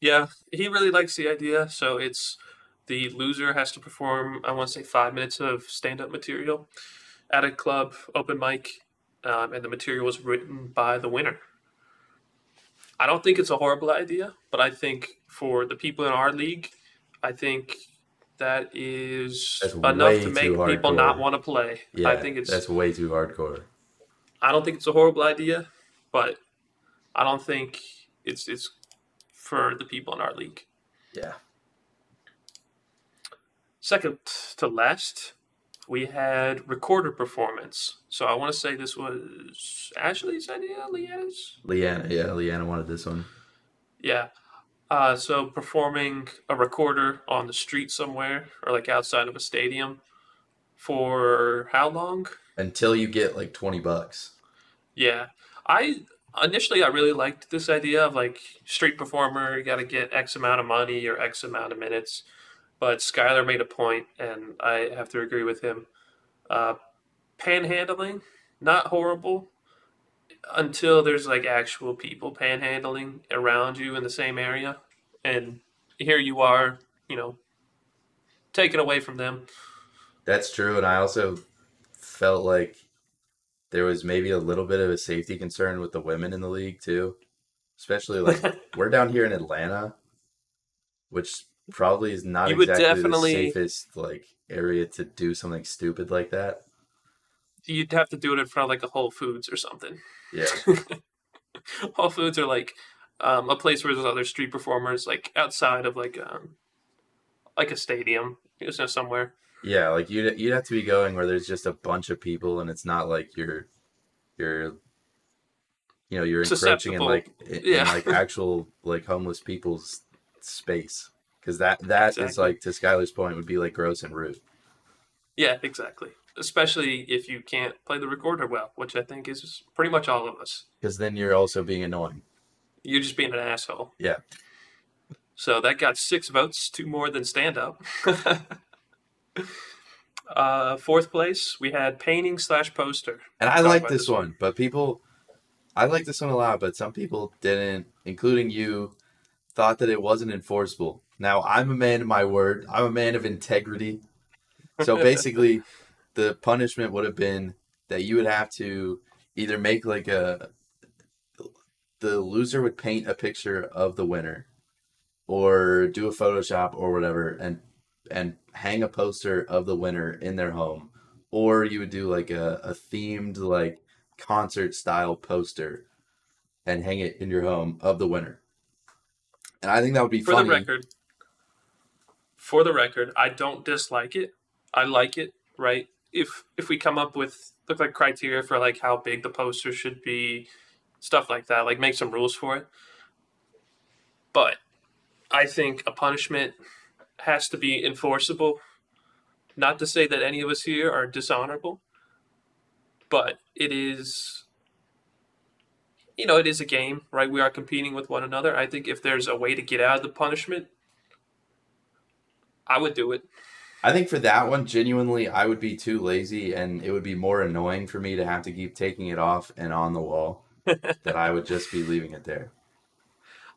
Yeah, he really likes the idea. So it's the loser has to perform. I want to say five minutes of stand-up material at a club open mic, um, and the material was written by the winner. I don't think it's a horrible idea, but I think for the people in our league, I think that is That's enough to make people not want to play. Yeah, I think it's. that's way too hardcore. I don't think it's a horrible idea, but I don't think it's it's for the people in our league. Yeah. Second to last, we had recorder performance. So I want to say this was Ashley's idea, Leanna's. Leanna, yeah, Leanna wanted this one. Yeah. Uh, so performing a recorder on the street somewhere or like outside of a stadium for how long? Until you get like twenty bucks. Yeah. I initially I really liked this idea of like street performer, you got to get X amount of money or X amount of minutes. But Skylar made a point, and I have to agree with him. Uh, panhandling, not horrible until there's like actual people panhandling around you in the same area, and here you are, you know, taken away from them. That's true, and I also felt like there was maybe a little bit of a safety concern with the women in the league too. Especially like we're down here in Atlanta, which probably is not You exactly definitely- the safest like area to do something stupid like that. You'd have to do it in front of like a Whole Foods or something. Yeah. Whole Foods are like um, a place where there's other street performers, like outside of like um, like a stadium, you know, somewhere. Yeah, like you'd you'd have to be going where there's just a bunch of people and it's not like you're you're you know, you're encroaching in like in, in, like actual like homeless people's space. Cuz that that is Exactly. like to Skylar's point would be like gross and rude. Yeah, exactly. Especially if you can't play the recorder well, which I think is pretty much all of us. Cuz then you're also being annoying. You're just being an asshole. Yeah. So that got six votes, two more than stand up. uh, fourth place, we had painting slash poster. And I like this this one, but people I like this one a lot, but some people didn't, including you, thought that it wasn't enforceable. Now, I'm a man of my word. I'm a man of integrity. So basically, the punishment would have been that you would have to either make like a the loser would paint a picture of the winner or do a photoshop or whatever and and hang a poster of the winner in their home or you would do like a, a themed like concert style poster and hang it in your home of the winner And I think that would be For funny. the record, for the record, I don't dislike it. I like it. Right? If if we come up with look like criteria for like how big the poster should be, stuff like that, like make some rules for it. But I think a punishment has to be enforceable. Not to say that any of us here are dishonorable, but it is you know, it is a game, right? We are competing with one another. I think if there's a way to get out of the punishment, I would do it. I think for that one, genuinely, I would be too lazy, and it would be more annoying for me to have to keep taking it off and on the wall. that I would just be leaving it there.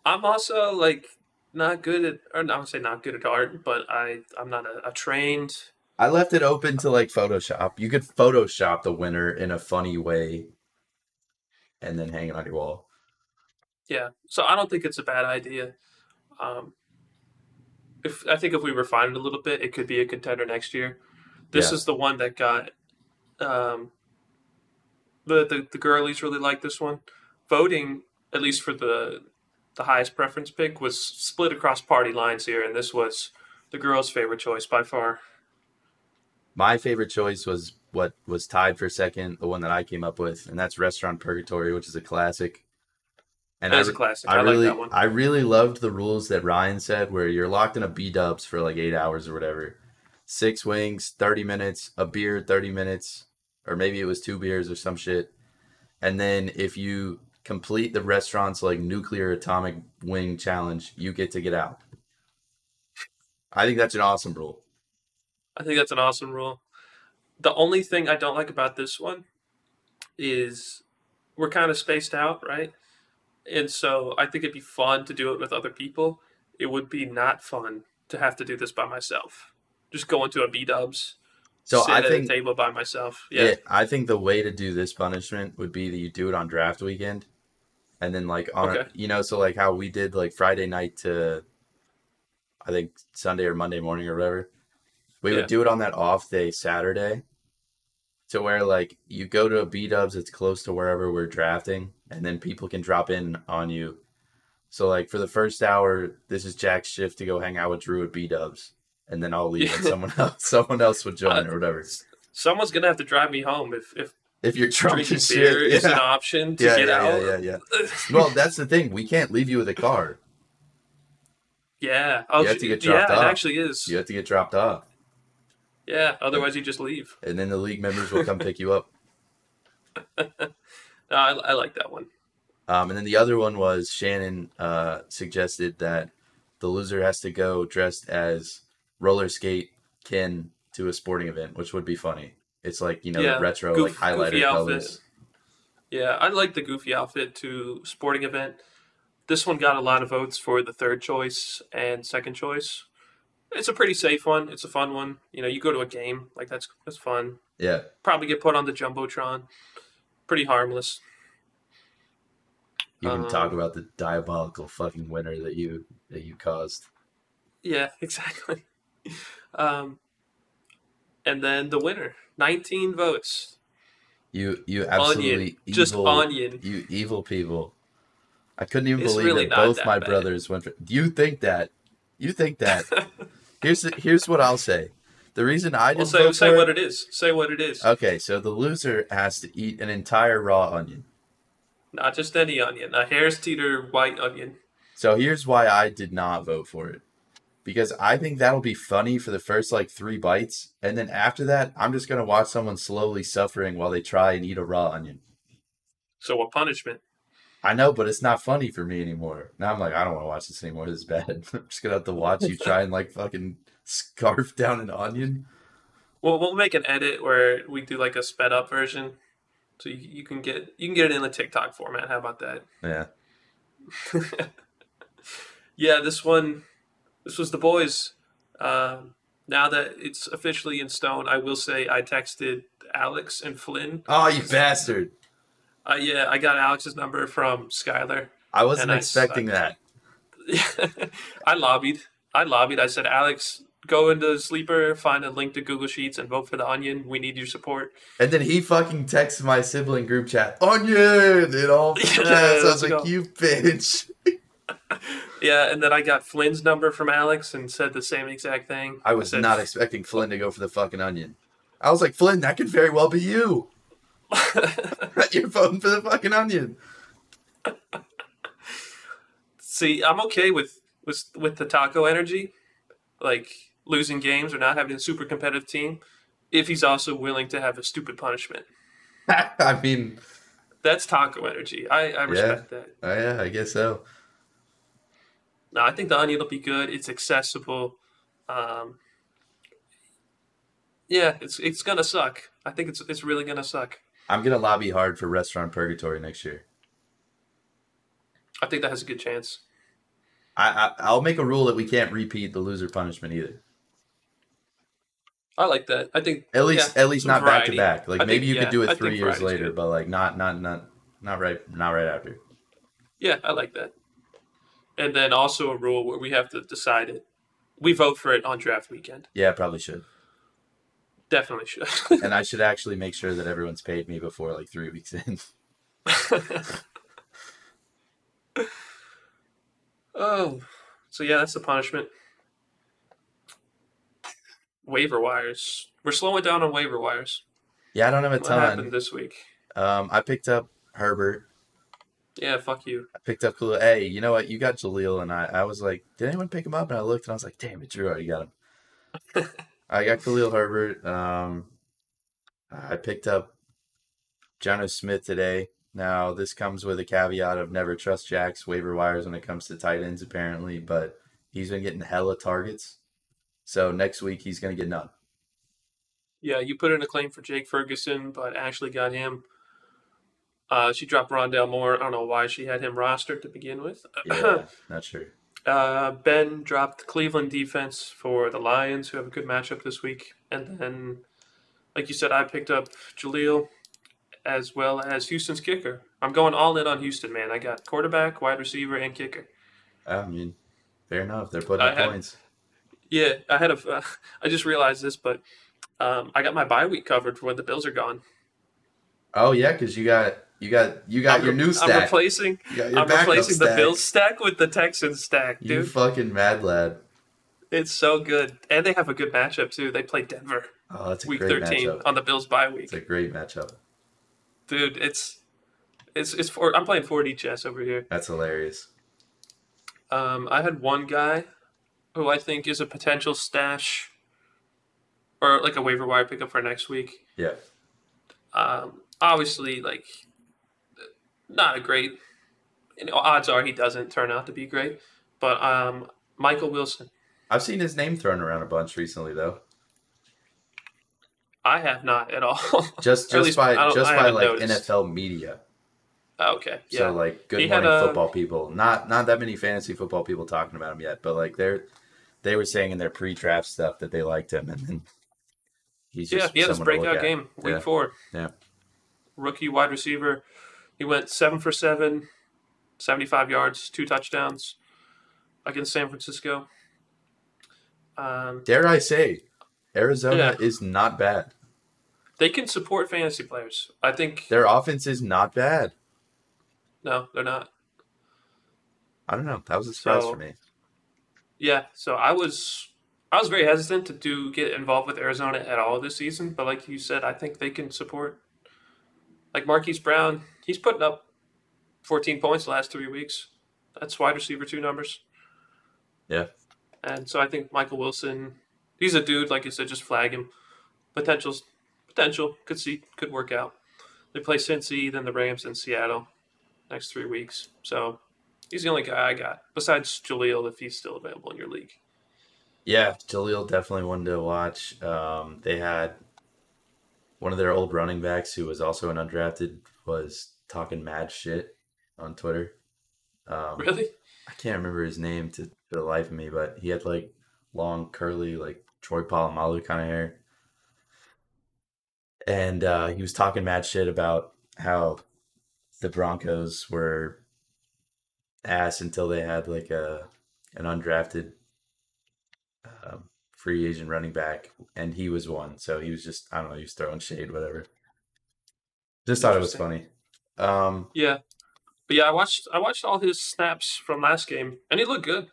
I'm also like not good at, or I would say not good at art, but I I'm not a, a trained. I left it open to like Photoshop. You could Photoshop the winner in a funny way, and then hang it on your wall. Yeah, so I don't think it's a bad idea. Um, if I think if we refine it a little bit, it could be a contender next year. This Yeah. is the one that got um, the, the the girlies really like this one. Voting, at least for the the highest preference pick, was split across party lines here, and this was the girls' favorite choice by far. My favorite choice was what was tied for second, the one that I came up with, and that's Restaurant Purgatory, which is a classic. And That's I, a classic. I, I, really, like that one. I really loved the rules that Ryan said, where you're locked in a B Dubs for like eight hours or whatever, six wings, thirty minutes, a beer, thirty minutes, or maybe it was two beers or some shit. And then if you complete the restaurant's like nuclear atomic wing challenge, you get to get out. I think that's an awesome rule. I think that's an awesome rule. The only thing I don't like about this one is we're kind of spaced out, right? And so I think it'd be fun to do it with other people. It would be not fun to have to do this by myself. Just go into a B dubs, So I think table by myself. Yeah. Yeah. I think the way to do this punishment would be that you do it on draft weekend, and then like on Okay. you know, so like how we did like Friday night to, I think Sunday or Monday morning or whatever. We Yeah. would do it on that off day Saturday, to where like you go to a B Dubs that's close to wherever we're drafting, and then people can drop in on you. So like for the first hour, this is Jack's shift to go hang out with Drew at B Dubs, and then I'll leave and someone else someone else would join Uh, or whatever. Someone's gonna have to drive me home if, if If you're drunk drinking beer shit, is an option to yeah, get yeah, out. yeah, yeah, yeah. Well, that's the thing. We can't leave you with a car. Yeah. Oh, You have to get yeah, dropped it off. actually is. You have to get dropped off, Yeah. Otherwise, you just leave. and then the league members will come pick you up. No, I, I like that one. Um, and then the other one was Shannon uh, suggested that the loser has to go dressed as roller skate Ken to a sporting event, which would be funny. It's like you know Yeah, retro goof- like highlighter colors. Yeah, I like the goofy outfit to sporting event. This one got a lot of votes for the third choice and second choice. It's a pretty safe one. It's a fun one. You know, you go to a game like that's that's fun. Yeah, Probably get put on the jumbotron. Pretty harmless. you can Um, talk about the diabolical fucking winner that you that you caused. Yeah, exactly. Um, and then the winner, nineteen votes. You you absolutely onion, evil, just onion. you evil people. I couldn't even It's believe really that both my bad. brothers went for. Do you think that? You think that? here's the, here's what I'll say. The reason I well, didn't say say what it, is. Say what it is. Okay, so the loser has to eat an entire raw onion. Not just any onion. A Harris Teeter white onion. So here's why I did not vote for it. Because I think that'll be funny for the first like three bites, and then after that, I'm just gonna watch someone slowly suffering while they try and eat a raw onion. So what punishment? I know, but it's not funny for me anymore. Now I'm like, I don't want to watch this anymore. This is bad. I'm just gonna have to watch you try and like fucking scarf down an onion. Well, we'll make an edit where we do like a sped up version, so you, you can get you can get it in the TikTok format. How about that? Yeah. yeah, this one, this was the boys. Um, now that it's officially in stone, I will say I texted Alex and Flynn. Oh, you bastard! Uh, yeah, I got Alex's number from Skylar. I wasn't And I expecting that. I lobbied. I lobbied. I said, Alex, go into the Sleeper, find a link to Google Sheets, and vote for the Onion. We need your support. And then he fucking texted my sibling group chat, onion, in all Yeah, caps. I was like, go. you bitch. yeah, and then I got Flynn's number from Alex and said the same exact thing. I was said, not expecting Flynn to go for the fucking onion. I was like, Flynn, that could very well be you. You're voting for the fucking onion. See, I'm okay with with with the taco energy, like losing games or not having a super competitive team, if he's also willing to have a stupid punishment. I mean, That's taco energy. I, I respect that. oh yeah, I guess so. No, I think the onion will be good. It's accessible. Um, yeah, it's it's gonna suck. I think it's it's really gonna suck. I'm gonna lobby hard for Restaurant Purgatory next year. I think that has a good chance. I, I I'll make a rule that we can't repeat the loser punishment either. I like that. I think At least yeah, at least not back to back. Like I maybe think- you yeah, could do I it three years later, good. but like not not not not right not right after. Yeah, I like that. And then also a rule where we have to decide it. We vote for it on draft weekend. Yeah, I probably should. Definitely should. And I should actually make sure that everyone's paid me before like three weeks in. oh, so yeah, that's the punishment. Waiver wires. We're slowing down on waiver wires. Yeah, I don't have a What happened ton. this week? Um, I picked up Herbert. Yeah, fuck you. I picked up Khalil. Hey, you know what? You got Jaleel, and I. I was like, did anyone pick him up? And I looked, and I was like, damn it, Drew already got him. I got Khalil Herbert. Um, I picked up Jonnu Smith today. Now this comes with a caveat of never trust Jack's waiver wires when it comes to tight ends, apparently. But he's been getting hella targets, so next week he's gonna get none. Yeah, you put in a claim for Jake Ferguson, but Ashley got him. Uh, she dropped Rondale Moore. I don't know why she had him rostered to begin with. Yeah, not sure. Uh, ben dropped Cleveland defense for the Lions, who have a good matchup this week. And then, like you said, I picked up Jaleel as well as Houston's kicker. I'm going all in on Houston, man. I got quarterback, wide receiver, and kicker. I mean, fair enough. They're putting up had- points. Yeah, I had a. Uh, I just realized this, but um, I got my bye week covered for when the Bills are gone. Oh yeah, because you got you got you got I'm your re- new I'm stack. replacing. You I'm replacing the stack. Bills stack with the Texans stack, dude. You fucking mad lad. It's so good, and they have a good matchup too. They play Denver Oh, that's a week great 13 matchup. on the Bills bye week. It's a great matchup. dude it's it's it's for i'm playing 4d chess over here That's hilarious. um i had one guy who i think is a potential stash or like a waiver wire pickup for next week Yeah. um obviously like not a great you know odds are he doesn't turn out to be great but um michael wilson I've seen his name thrown around a bunch recently though. i have not at all Just just by just by like noticed. NFL media. okay yeah So like good He morning a- football people. Not not that many fantasy football people talking about him yet, but like they're they were saying in their pre-draft stuff that they liked him and then he's Yeah, just he had his someone to look breakout game week Yeah. four. Yeah. Rookie wide receiver. He went seven for seven, 75 yards, two touchdowns against San Francisco. Um, Dare I say, Arizona Yeah. is not bad. they can support fantasy players. I think Their offense is not bad. no, they're not. I don't know. That was a surprise So- for me. Yeah, so I was I was very hesitant to do get involved with Arizona at all this season, but like you said, I think they can support. Like Marquise Brown, he's putting up 14 points the last three weeks. That's wide receiver two numbers. Yeah. And so I think Michael Wilson, he's a dude. Like you said, just flag him. Potential's potential could see could work out. They play Cincy, then the Rams in Seattle next three weeks. So he's the only guy I got besides Jaleel if he's still available in your league. Yeah, Jaleel definitely one to watch. Um, they had one of their old running backs who was also an undrafted was talking mad shit on Twitter. Um, Really? I can't remember his name to, for the life of me, but he had like long, curly, like Troy Polamalu kind of hair. And uh, he was talking mad shit about how the Broncos were ass until they had like a an undrafted um, free agent running back, and he was one. So he was just I don't know, he was throwing shade, whatever. Just thought it was funny. Um, Yeah. But yeah, I watched I watched all his snaps from last game, and he looked good.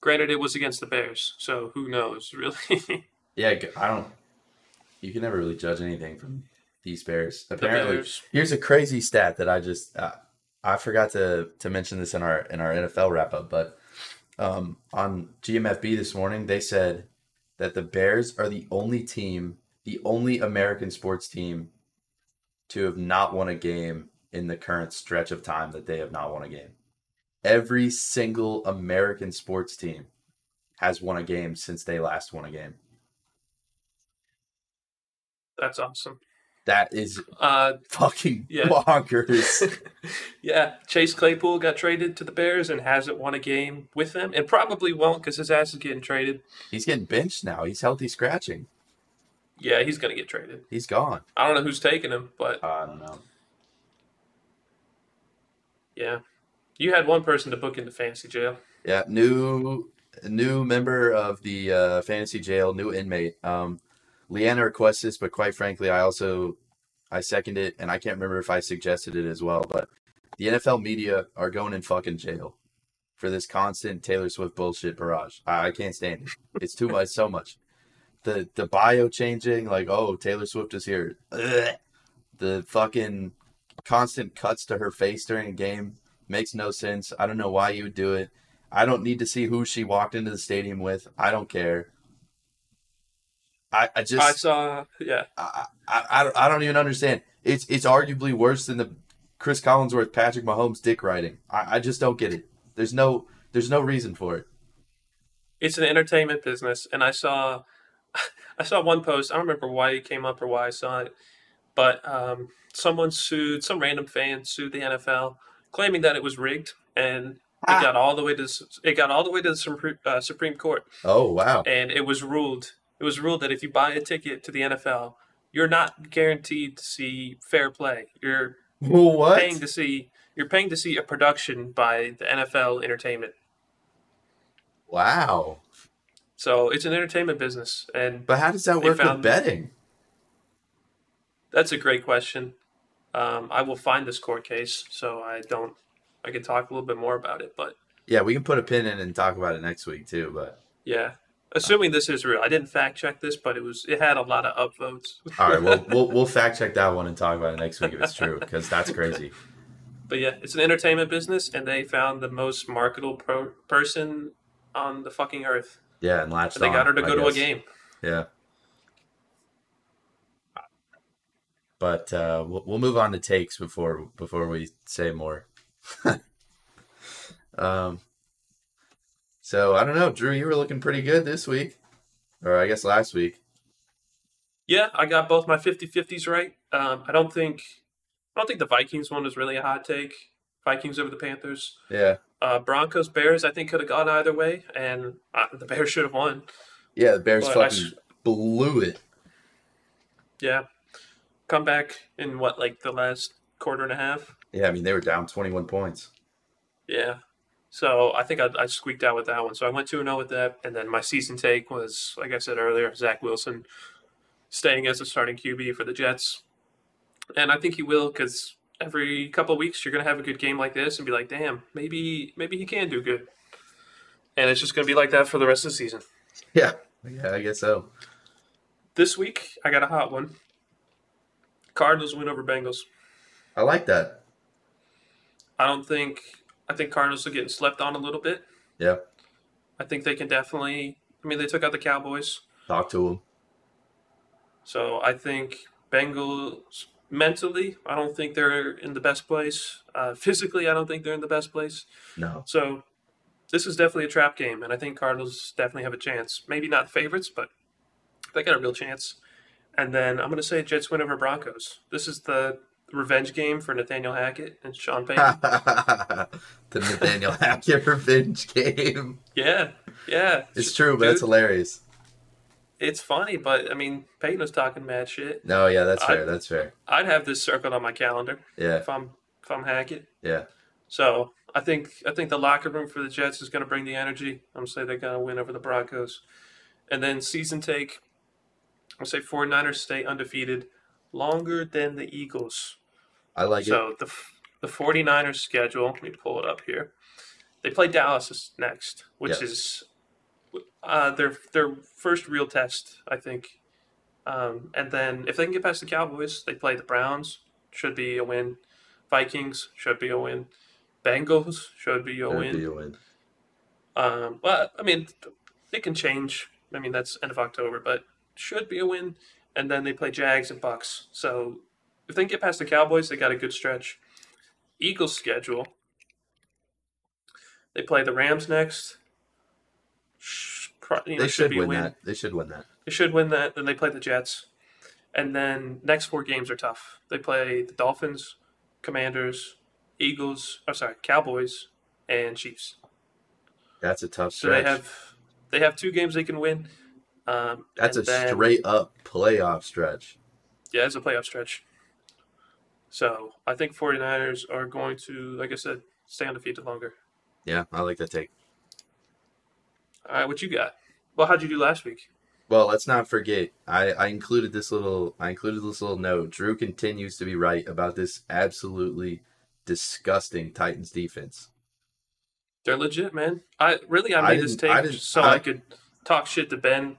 Granted, it was against the Bears, so who knows, really? Yeah, I don't. You can never really judge anything from these Bears. the Apparently, Bears. here's a crazy stat that I just uh, I forgot to to mention this in our in our NFL wrap up, but um, on GMFB this morning they said that the Bears are the only team, the only American sports team, to have not won a game in the current stretch of time that they have not won a game. Every single American sports team has won a game since they last won a game. That's awesome. That is Uh, fucking Yeah. bonkers. yeah, Chase Claypool got traded to the Bears and hasn't won a game with them, and probably won't because his ass is getting traded. He's getting benched now. He's healthy scratching. Yeah, he's gonna get traded. He's gone. I don't know who's taking him, but I don't know. yeah, you had one person to book into fantasy jail. Yeah, new new member of the uh, fantasy jail, new inmate. Um, Leanna requests this, but quite frankly, I also I second it, and I can't remember if I suggested it as well. But the NFL media are going in fucking jail for this constant Taylor Swift bullshit barrage. I, I can't stand it. It's too much, so much. The the bio changing, like oh Taylor Swift is here. Ugh. The fucking constant cuts to her face during a game makes no sense. I don't know why you would do it. I don't need to see who she walked into the stadium with. I don't care. I, I just I saw, yeah, I, I, I, don't, I don't even understand. It's it's arguably worse than the Cris Collinsworth Patrick Mahomes dick riding. I, I just don't get it. There's no there's no reason for it. it's an entertainment business, and I saw, I saw one post. I don't remember why it came up or why I saw it, but um, someone sued some random fan sued the NFL, claiming that it was rigged, and it Ah. got all the way to it got all the way to the Supreme, uh, Supreme Court, Oh wow. and it was ruled it was ruled that if you buy a ticket to the NFL, you're not guaranteed to see fair play. You're What? paying to see you're paying to see a production by the NFL Entertainment. Wow. So it's an entertainment business, and But how does that work with betting? that's a great question. Um, I will find this court case, so I don't. I can talk a little bit more about it, but Yeah, we can put a pin in and talk about it next week too. But yeah, assuming this is real, I didn't fact check this, but it was it had a lot of upvotes. all right, well we'll we'll fact check that one and talk about it next week if it's true because that's crazy. But yeah, it's an entertainment business, and they found the most marketable pro- person on the fucking earth. Yeah, and latched And they got her to go to a game. Yeah. But uh, we'll, we'll move on to takes before before we say more. um. So I don't know, Drew. You were looking pretty good this week, or I guess last week. Yeah, I got both my 50-50s right. Um, I don't think I don't think the Vikings one was really a hot take. Vikings over the Panthers. Yeah. Uh, Broncos Bears, I think could have gone either way, and uh, the Bears should have won. Yeah, the Bears But fucking s- blew it. Yeah, come back in what like the last quarter and a half. Yeah, I mean they were down twenty one points. Yeah, so I think I, I squeaked out with that one. So I went two and zero with that, and then my season take was like I said earlier, Zach Wilson staying as a starting QB for the Jets, and I think he will because every couple of weeks you're gonna have a good game like this and be like, damn, maybe maybe he can do good, and it's just gonna be like that for the rest of the season. Yeah, yeah, I guess so. This week I got a hot one. Cardinals win over Bengals. I like that. I don't think I think Cardinals are getting slept on a little bit. Yeah, I think they can definitely. I mean, they took out the Cowboys, talk to him. so I think Bengals mentally. I don't think they're in the best place. Uh, physically, I don't think they're in the best place. No, So this is definitely a trap game, and I think Cardinals definitely have a chance. Maybe not favorites, but they got a real chance. And then I'm going to say Jets win over Broncos. This is the revenge game for Nathaniel Hackett and Sean Payton. the Nathaniel Hackett revenge game. yeah, yeah. It's true, but it's hilarious. It's funny, but I mean, Payton was talking mad shit. No, yeah, that's fair. That's fair. I'd have this circled on my calendar Yeah, if I'm if I'm Hackett. yeah. So I think I think the locker room for the Jets is going to bring the energy. I'm say they're going to win over the Broncos, and then season take. I'm gonna say 49ers stay undefeated longer than the Eagles. I like it. so the the 49ers schedule, let me pull it up here. They play Dallas next, which Yeah. is uh, their their first real test, I think. Um, and then if they can get past the Cowboys, they play the Browns, should be a win. Vikings should be a win. Bengals should be a That'd win. be a win. Um, but I mean, it can change. I mean, that's end of October, but should be a win. And then they play Jags and Bucks. So if they can get past the Cowboys, they got a good stretch. Eagles schedule. They play the Rams next. Pro- you know, They should be a win that. They should win that. They should win that. Then they play the Jets. And then next four games are tough. They play the Dolphins, Commanders, Eagles, I'm sorry, Cowboys, and Chiefs. That's a tough So they have they have two games they can win. Um, That's a then- straight up playoff stretch. yeah, it's a playoff stretch. So I think 49ers are going to, like I said, stay undefeated longer. Yeah, I like that take. All right, what you got? Well, how'd you do last week? Well, let's not forget. I, I included this little. I included this little note. Drew continues to be right about this absolutely disgusting Titans defense. They're legit, man. I really I I made this didn't- take I so I, I- could talk shit to Ben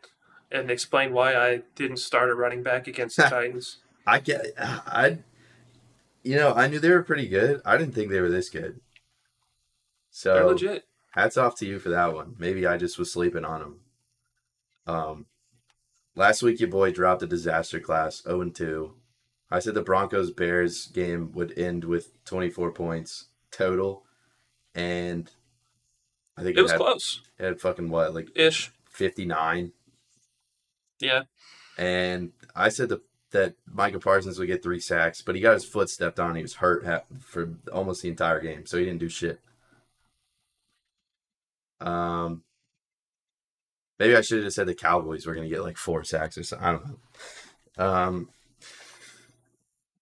and explain why I didn't start a running back against the Titans. I get. I. You know, I knew they were pretty good. I didn't think they were this good. So They're legit. Hats off to you for that one. Maybe I just was sleeping on him. Um, last week your boy dropped a disaster class, zero and two. I said the Broncos Bears game would end with twenty four points total, and I think It was had, close, it had fucking what like ish. fifty nine. Yeah, And I said that that Micah Parsons would get three sacks, but he got his foot stepped on. He was hurt ha- for almost the entire game, so he didn't do shit. Um, maybe I should have just said the Cowboys were going to get like four sacks or something. I don't know. Um,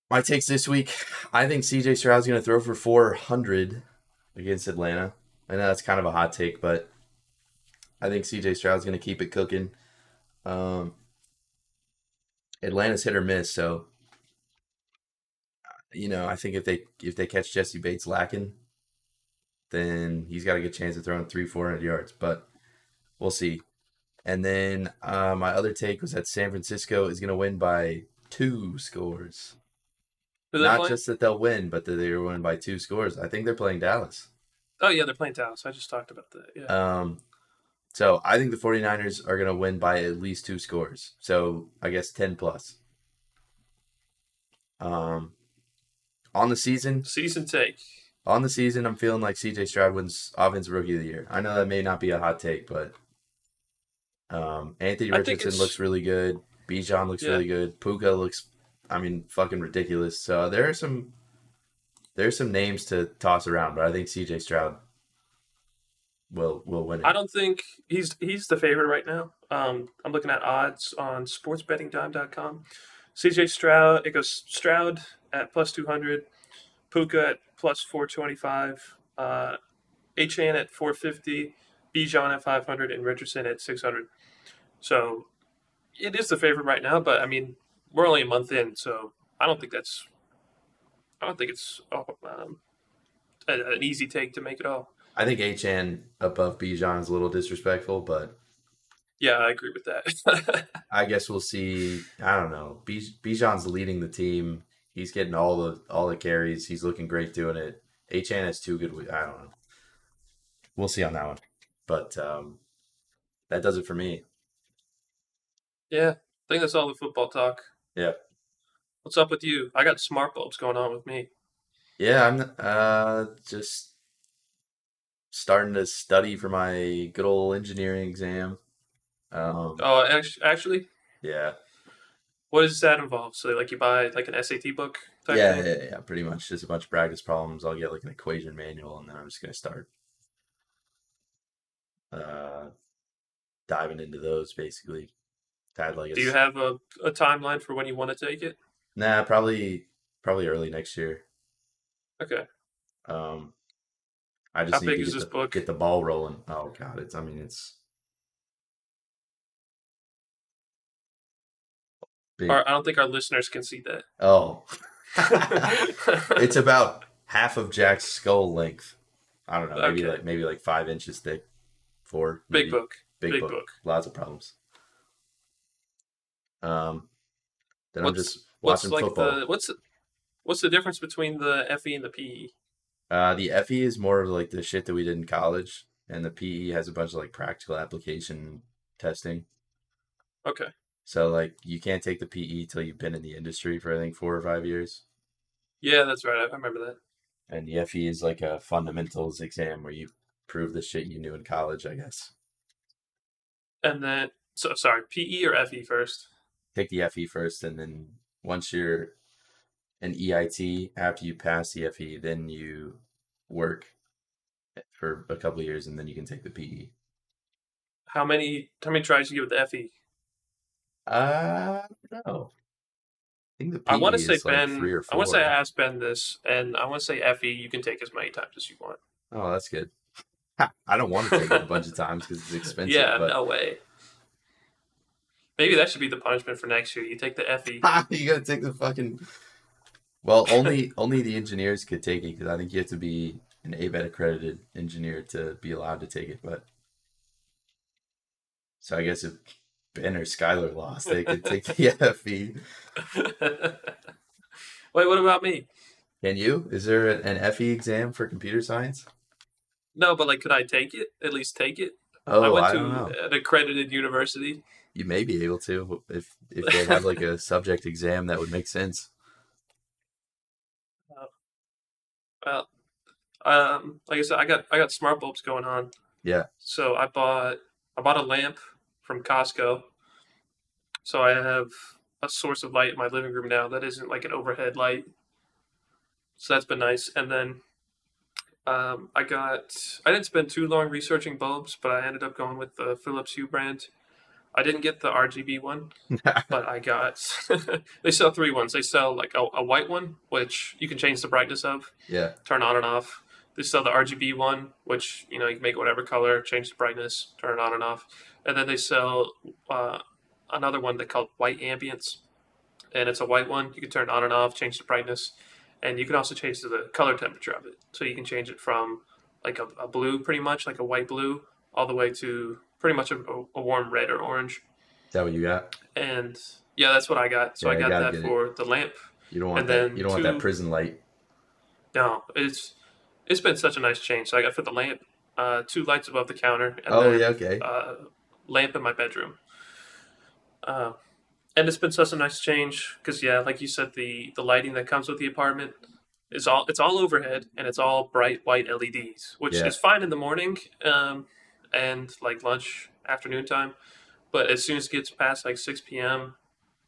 my takes this week. I think CJ Stroud's going to throw for 400 against Atlanta. I know that's kind of a hot take, but I think CJ Stroud's going to keep it cooking. Um, Atlanta's hit or miss, so you know I think if they if they catch Jessie Bates lacking, then he's got a good chance of throwing three four hundred yards. But we'll see. And then uh, my other take was that San Francisco is going to win by two scores. Not playing? just that they'll win, but that they're winning by two scores. I think they're playing Dallas. Oh yeah, they're playing Dallas. I just talked about that. Yeah. Um, so I think the 49ers are going to win by at least two scores. So I guess 10 plus. Um, on the season, Season take. On the season, I'm feeling like CJ Stroud wins Offensive Rookie of the Year. I know that may not be a hot take, but um, Anthony Richardson looks really good. Bijan looks Yeah. really good. Puka looks, I mean, fucking ridiculous. So there are some, there's some names to toss around, but I think CJ Stroud will will win it. I don't think he's he's the favorite right now. Um, I'm looking at odds on sportsbettingdime.com. CJ Stroud, it goes Stroud at plus 200, Puka at plus 425, uh, Achane at 450, Bijan at 500, and Richardson at 600. So it is the favorite right now, but I mean, we're only a month in, so I don't think that's, I don't think it's oh, um, an easy take to make it all. I think Achane above Bijan is a little disrespectful, but Yeah, I agree with that. I guess we'll see. I don't know. Bijan's leading the team. He's getting all the all the carries. He's looking great doing it. Achane has two good. we- I don't know. We'll see on that one, but um, that does it for me. Yeah, I think that's all the football talk. Yeah. What's up with you? I got smart bulbs going on with me. Yeah, I'm uh just starting to study for my good old engineering exam. Um, Oh, actually, actually, yeah, what does that involve? So, like, you buy like an SAT book? Type yeah, yeah, yeah, pretty much just a bunch of practice problems. I'll get like an equation manual, and then I'm just gonna start uh diving into those basically. Had like Do you have a, a timeline for when you want to take it? nah, probably probably early next year. Okay. Um, I just How need big to is get this the, book? get the ball rolling. Oh god, it's I mean it's big. Our, I don't think our listeners can see that. Oh, it's about half of Jack's skull length. I don't know, maybe Okay. like maybe like five inches thick. Four. big maybe. book. Big, big book. book. Lots of problems. Um, then I'm What's just what's watching like football. the what's the, what's the difference between the FE and the? PE? Uh, the FE is more of like the shit that we did in college, and the PE has a bunch of like practical application testing. Okay. So like you can't take the PE till you've been in the industry for I think four or five years, Yeah, that's right. I, remember that. and the FE is like a fundamentals exam where you prove the shit you knew in college. I guess And then so sorry, PE or FE first? take the FE first, and then once you're an EIT, after you pass the FE, then you work for a couple of years, and then you can take the. PE. How many how many tries do you get with the FE? Uh, no. I think the I want to say like, Ben. three or I want to say I asked Ben this, and I want to say FE. You can take as many times as you want. Oh, that's good. I don't want to take it a bunch of times because it's expensive. yeah, but no way. Maybe that should be the punishment for next year. You take the FE. you gotta take the fucking. Well, only only the engineers could take it because I think you have to be an ABET accredited engineer to be allowed to take it. But so I guess if Ben or Skylar lost, they could take the FE. Wait, what about me? And you? Is there an FE exam for computer science? No, but like, could I take it? At least take it. Oh, I I, went to don't know. an accredited university. You may be able to if if they have like a subject exam that would make sense. Well, um, like I said, I got I got smart bulbs going on. Yeah. So I bought I bought a lamp from Costco. So I have a source of light in my living room now that isn't like an overhead light. So that's been nice. And then um, I got I didn't spend too long researching bulbs, but I ended up going with the Philips Hue brand. I didn't get the RGB one, but I got they sell three ones. They sell like a, a white one, which you can change the brightness of yeah. turn on and off. They sell the RGB one, which you know you can make whatever color, change the brightness, turn it on and off. And then they sell uh, another one they call white ambience, and it's a white one. You can turn it on and off, change the brightness, and you can also change the color temperature of it. So you can change it from like a, a blue, pretty much like a white blue, all the way to pretty much a, a warm red or orange. Is that what you got? And yeah, that's what I got. So Yeah, I got that get it. for the lamp. You don't want And that. then You don't want that prison light. No, it's it's been such a nice change. So I got for the lamp, uh, two lights above the counter, and oh then yeah, okay. uh, lamp in my bedroom. Uh, and it's been such a nice change because yeah, like you said, the the lighting that comes with the apartment is all it's all overhead and it's all bright white LEDs, which Yeah. is fine in the morning um, and like lunch afternoon time, but as soon as it gets past like six p.m.,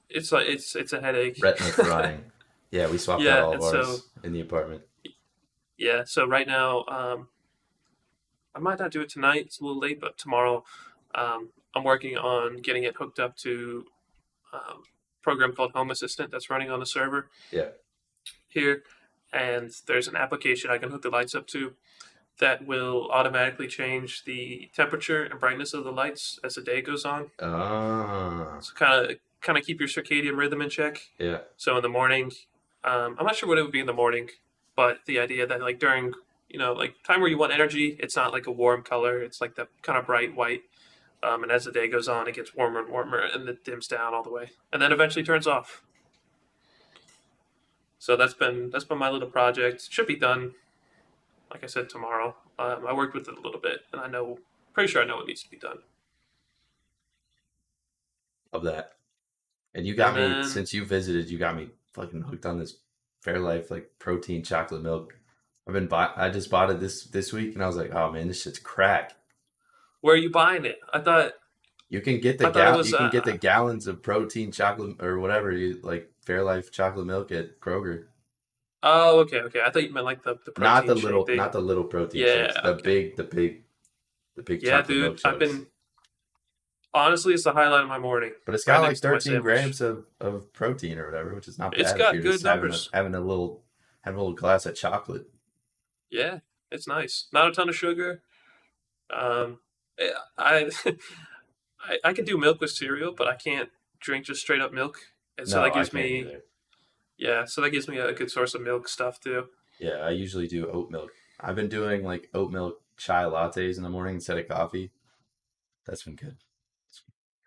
it's like it's it's a headache. Retina frying. Yeah, we swapped Yeah, out all of ours so- in the apartment. Yeah, so right now, um, I might not do it tonight. It's a little late, but tomorrow, um, I'm working on getting it hooked up to um, a program called Home Assistant that's running on the server. Yeah. Here, and there's an application I can hook the lights up to that will automatically change the temperature and brightness of the lights as the day goes on. Ah, So kind of kind of keep your circadian rhythm in check. yeah. So in the morning, um, I'm not sure what it would be in the morning, but the idea that like during you know like time where you want energy, it's not like a warm color. It's like the kind of bright white. Um, and as the day goes on, it gets warmer and warmer, and it dims down all the way, and then eventually turns off. So that's been that's been my little project. Should be done, like I said, tomorrow. Um, I worked with it a little bit, and I know, pretty sure I know what needs to be done. Of that. And you got And me then- since you visited. You got me fucking hooked on this Fairlife like protein chocolate milk. I've been buy. I just bought it this this week, and I was like, oh man, this shit's crack. Where are you buying it? I thought You can get the gal- was, you can uh, get the gallons of protein chocolate or whatever you like Fairlife chocolate milk at Kroger. Oh, okay, okay. I thought you meant like the the Not the little, thing. not the little protein Yeah, shakes. The okay. big, the big, the big. Yeah, chocolate milk dude. I've been honestly, it's the highlight of my morning. But it's got like to my 13 grams of, of protein or whatever, which is not bad. It's got good just having a- numbers. Having a, little, having a little glass of chocolate. Yeah, it's nice. Not a ton of sugar. Um, I I, I can do milk with cereal, but I can't drink just straight up milk. And so no, that gives me either. Yeah, so that gives me a good source of milk stuff too. Yeah, I usually do oat milk. I've been doing like oat milk chai lattes in the morning instead of coffee. That's been good.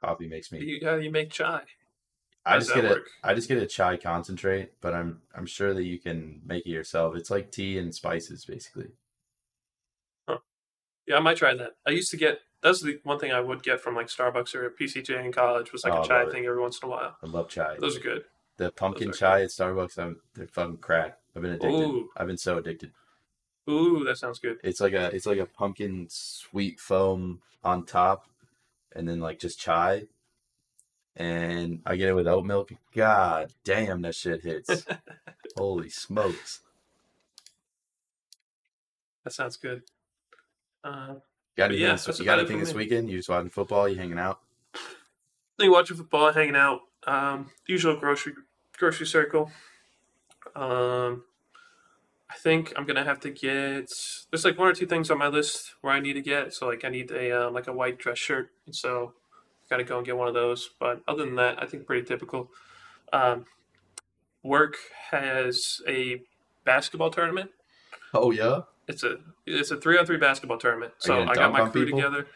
Coffee makes me. You, how do you make chai? I just get a work? I just get a chai concentrate, but I'm I'm sure that you can make it yourself. It's like tea and spices basically. Yeah, I might try that. I used to get that's the one thing I would get from like Starbucks or a PCJ in college was like Oh, a chai thing every once in a while. I love chai. Those are good. The pumpkin chai at Starbucks, I'm they're fucking crack. I've been addicted. Ooh. I've been so addicted. Ooh, that sounds good. It's like a it's like a pumpkin sweet foam on top, and then like just chai. And I get it with oat milk. God damn, that shit hits. Holy smokes! That sounds good. Uh, Got anything? yeah, you got anything this me. weekend? You just watching football? You hanging out? you watching football, hanging out. Um, usual grocery grocery circle. Um, I think I'm gonna have to get. There's like one or two things on my list where I need to get. So like I need a um, like a white dress shirt, and so gotta go and get one of those. But other than that, I think pretty typical. Um, work has a basketball tournament. Oh yeah. It's a it's a three on three basketball tournament. So I got my crew people? together.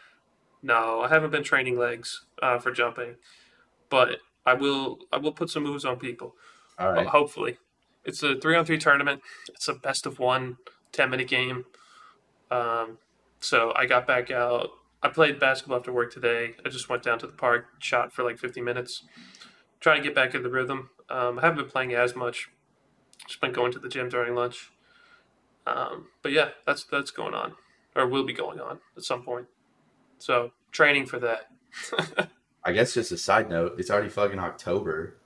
No, I haven't been training legs uh, for jumping, but I will. I will put some moves on people. All right. Hopefully, it's a three on three tournament. It's a best of one 10 minute game. Um, so I got back out. I played basketball after work today. I just went down to the park, shot for like 50 minutes, trying to get back in the rhythm. Um, I haven't been playing as much. Just been going to the gym during lunch. Um, but yeah, that's that's going on, or will be going on at some point. So training for that. I guess just a side note. It's already fucking October,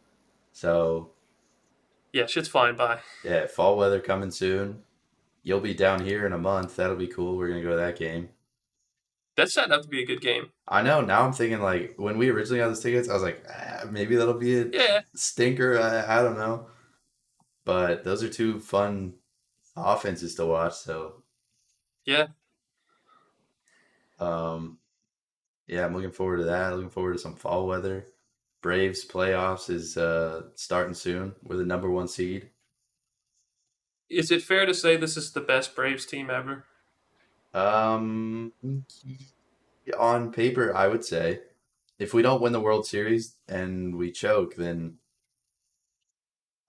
so yeah, shit's flying by. yeah, fall weather coming soon. You'll be down here in a month. That'll be cool. We're gonna go to that game. That's set up to be a good game. I know. Now I'm thinking like when we originally got those tickets, I was like, ah, maybe that'll be a Yeah, stinker. I, I don't know. But those are two fun offenses to watch. So yeah. um, yeah, I'm looking forward to that. Looking forward to some fall weather. Braves playoffs is uh, starting soon. We're the number one seed. Is it fair to say this is the best Braves team ever? Um, on paper, I would say if we don't win the World Series and we choke, then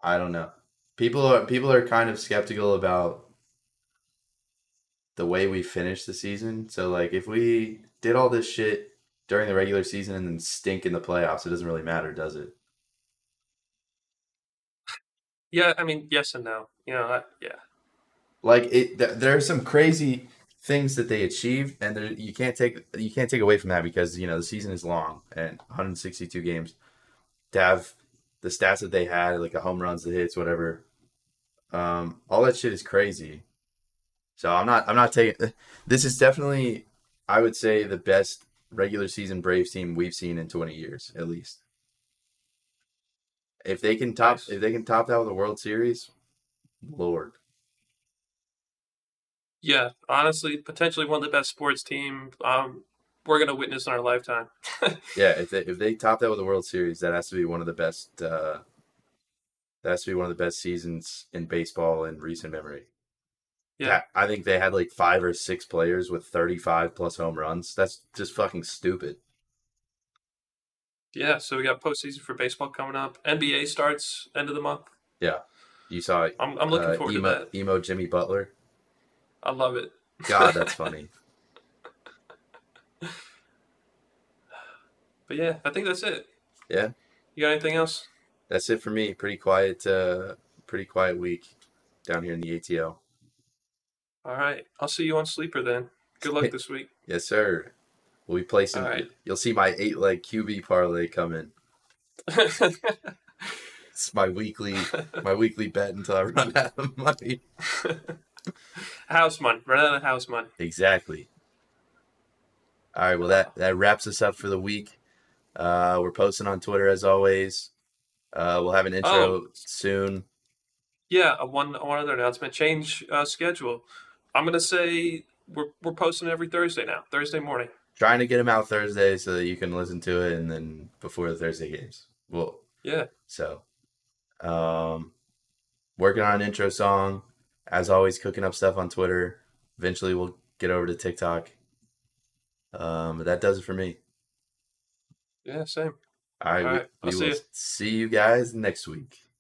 I don't know. People are people are kind of skeptical about the way we finished the season. So like if we did all this shit during the regular season and then stink in the playoffs, it doesn't really matter, does it? Yeah, I mean, yes and no. You know, I, yeah. like it th- there are some crazy things that they achieved and there, you can't take you can't take away from that because you know the season is long and 162 games to have the stats that they had like the home runs the hits whatever. Um all that shit is crazy. So i'm not i'm not taking this is definitely i would say the best regular season braves team we've seen in 20 years at least. If they can top Nice. if they can top that with a world series lord. Yeah, honestly, potentially one of the best sports team um, we're going to witness in our lifetime. Yeah, if they if they top that with a World Series, that has to be one of the best. Uh, that has to be one of the best seasons in baseball in recent memory. Yeah. I think they had like five or six players with thirty five plus home runs. That's just fucking stupid. Yeah, so we got postseason for baseball coming up. NBA starts end of the month. Yeah, you saw I'm, I'm looking uh, forward emo, to that. emo Jimmy Butler. I love it. God, that's funny. But yeah, I think that's it. Yeah. You got anything else? That's it for me. Pretty quiet. Uh, pretty quiet week down here in the ATL. All right. I'll see you on Sleeper then. Good luck this week. Yes, sir. We'll be placing. Right. You'll see my eight leg QB parlay coming. It's my weekly my weekly bet until I run out of money. house money. Run out of house money. Exactly. All right, well that that wraps us up for the week. Uh, we're posting on Twitter as always. Uh, we'll have an intro Oh. soon. Yeah, one one other announcement. Change uh, schedule. I'm gonna say we're we're posting every Thursday now. Thursday morning. Trying to get them out Thursday so that you can listen to it and then before the Thursday games. Well, Yeah. so um, working on an intro song. As always, cooking up stuff on Twitter. Eventually, we'll get over to TikTok. Um, but that does it for me. Yeah, same. All right, All right, we, we will see you guys next week.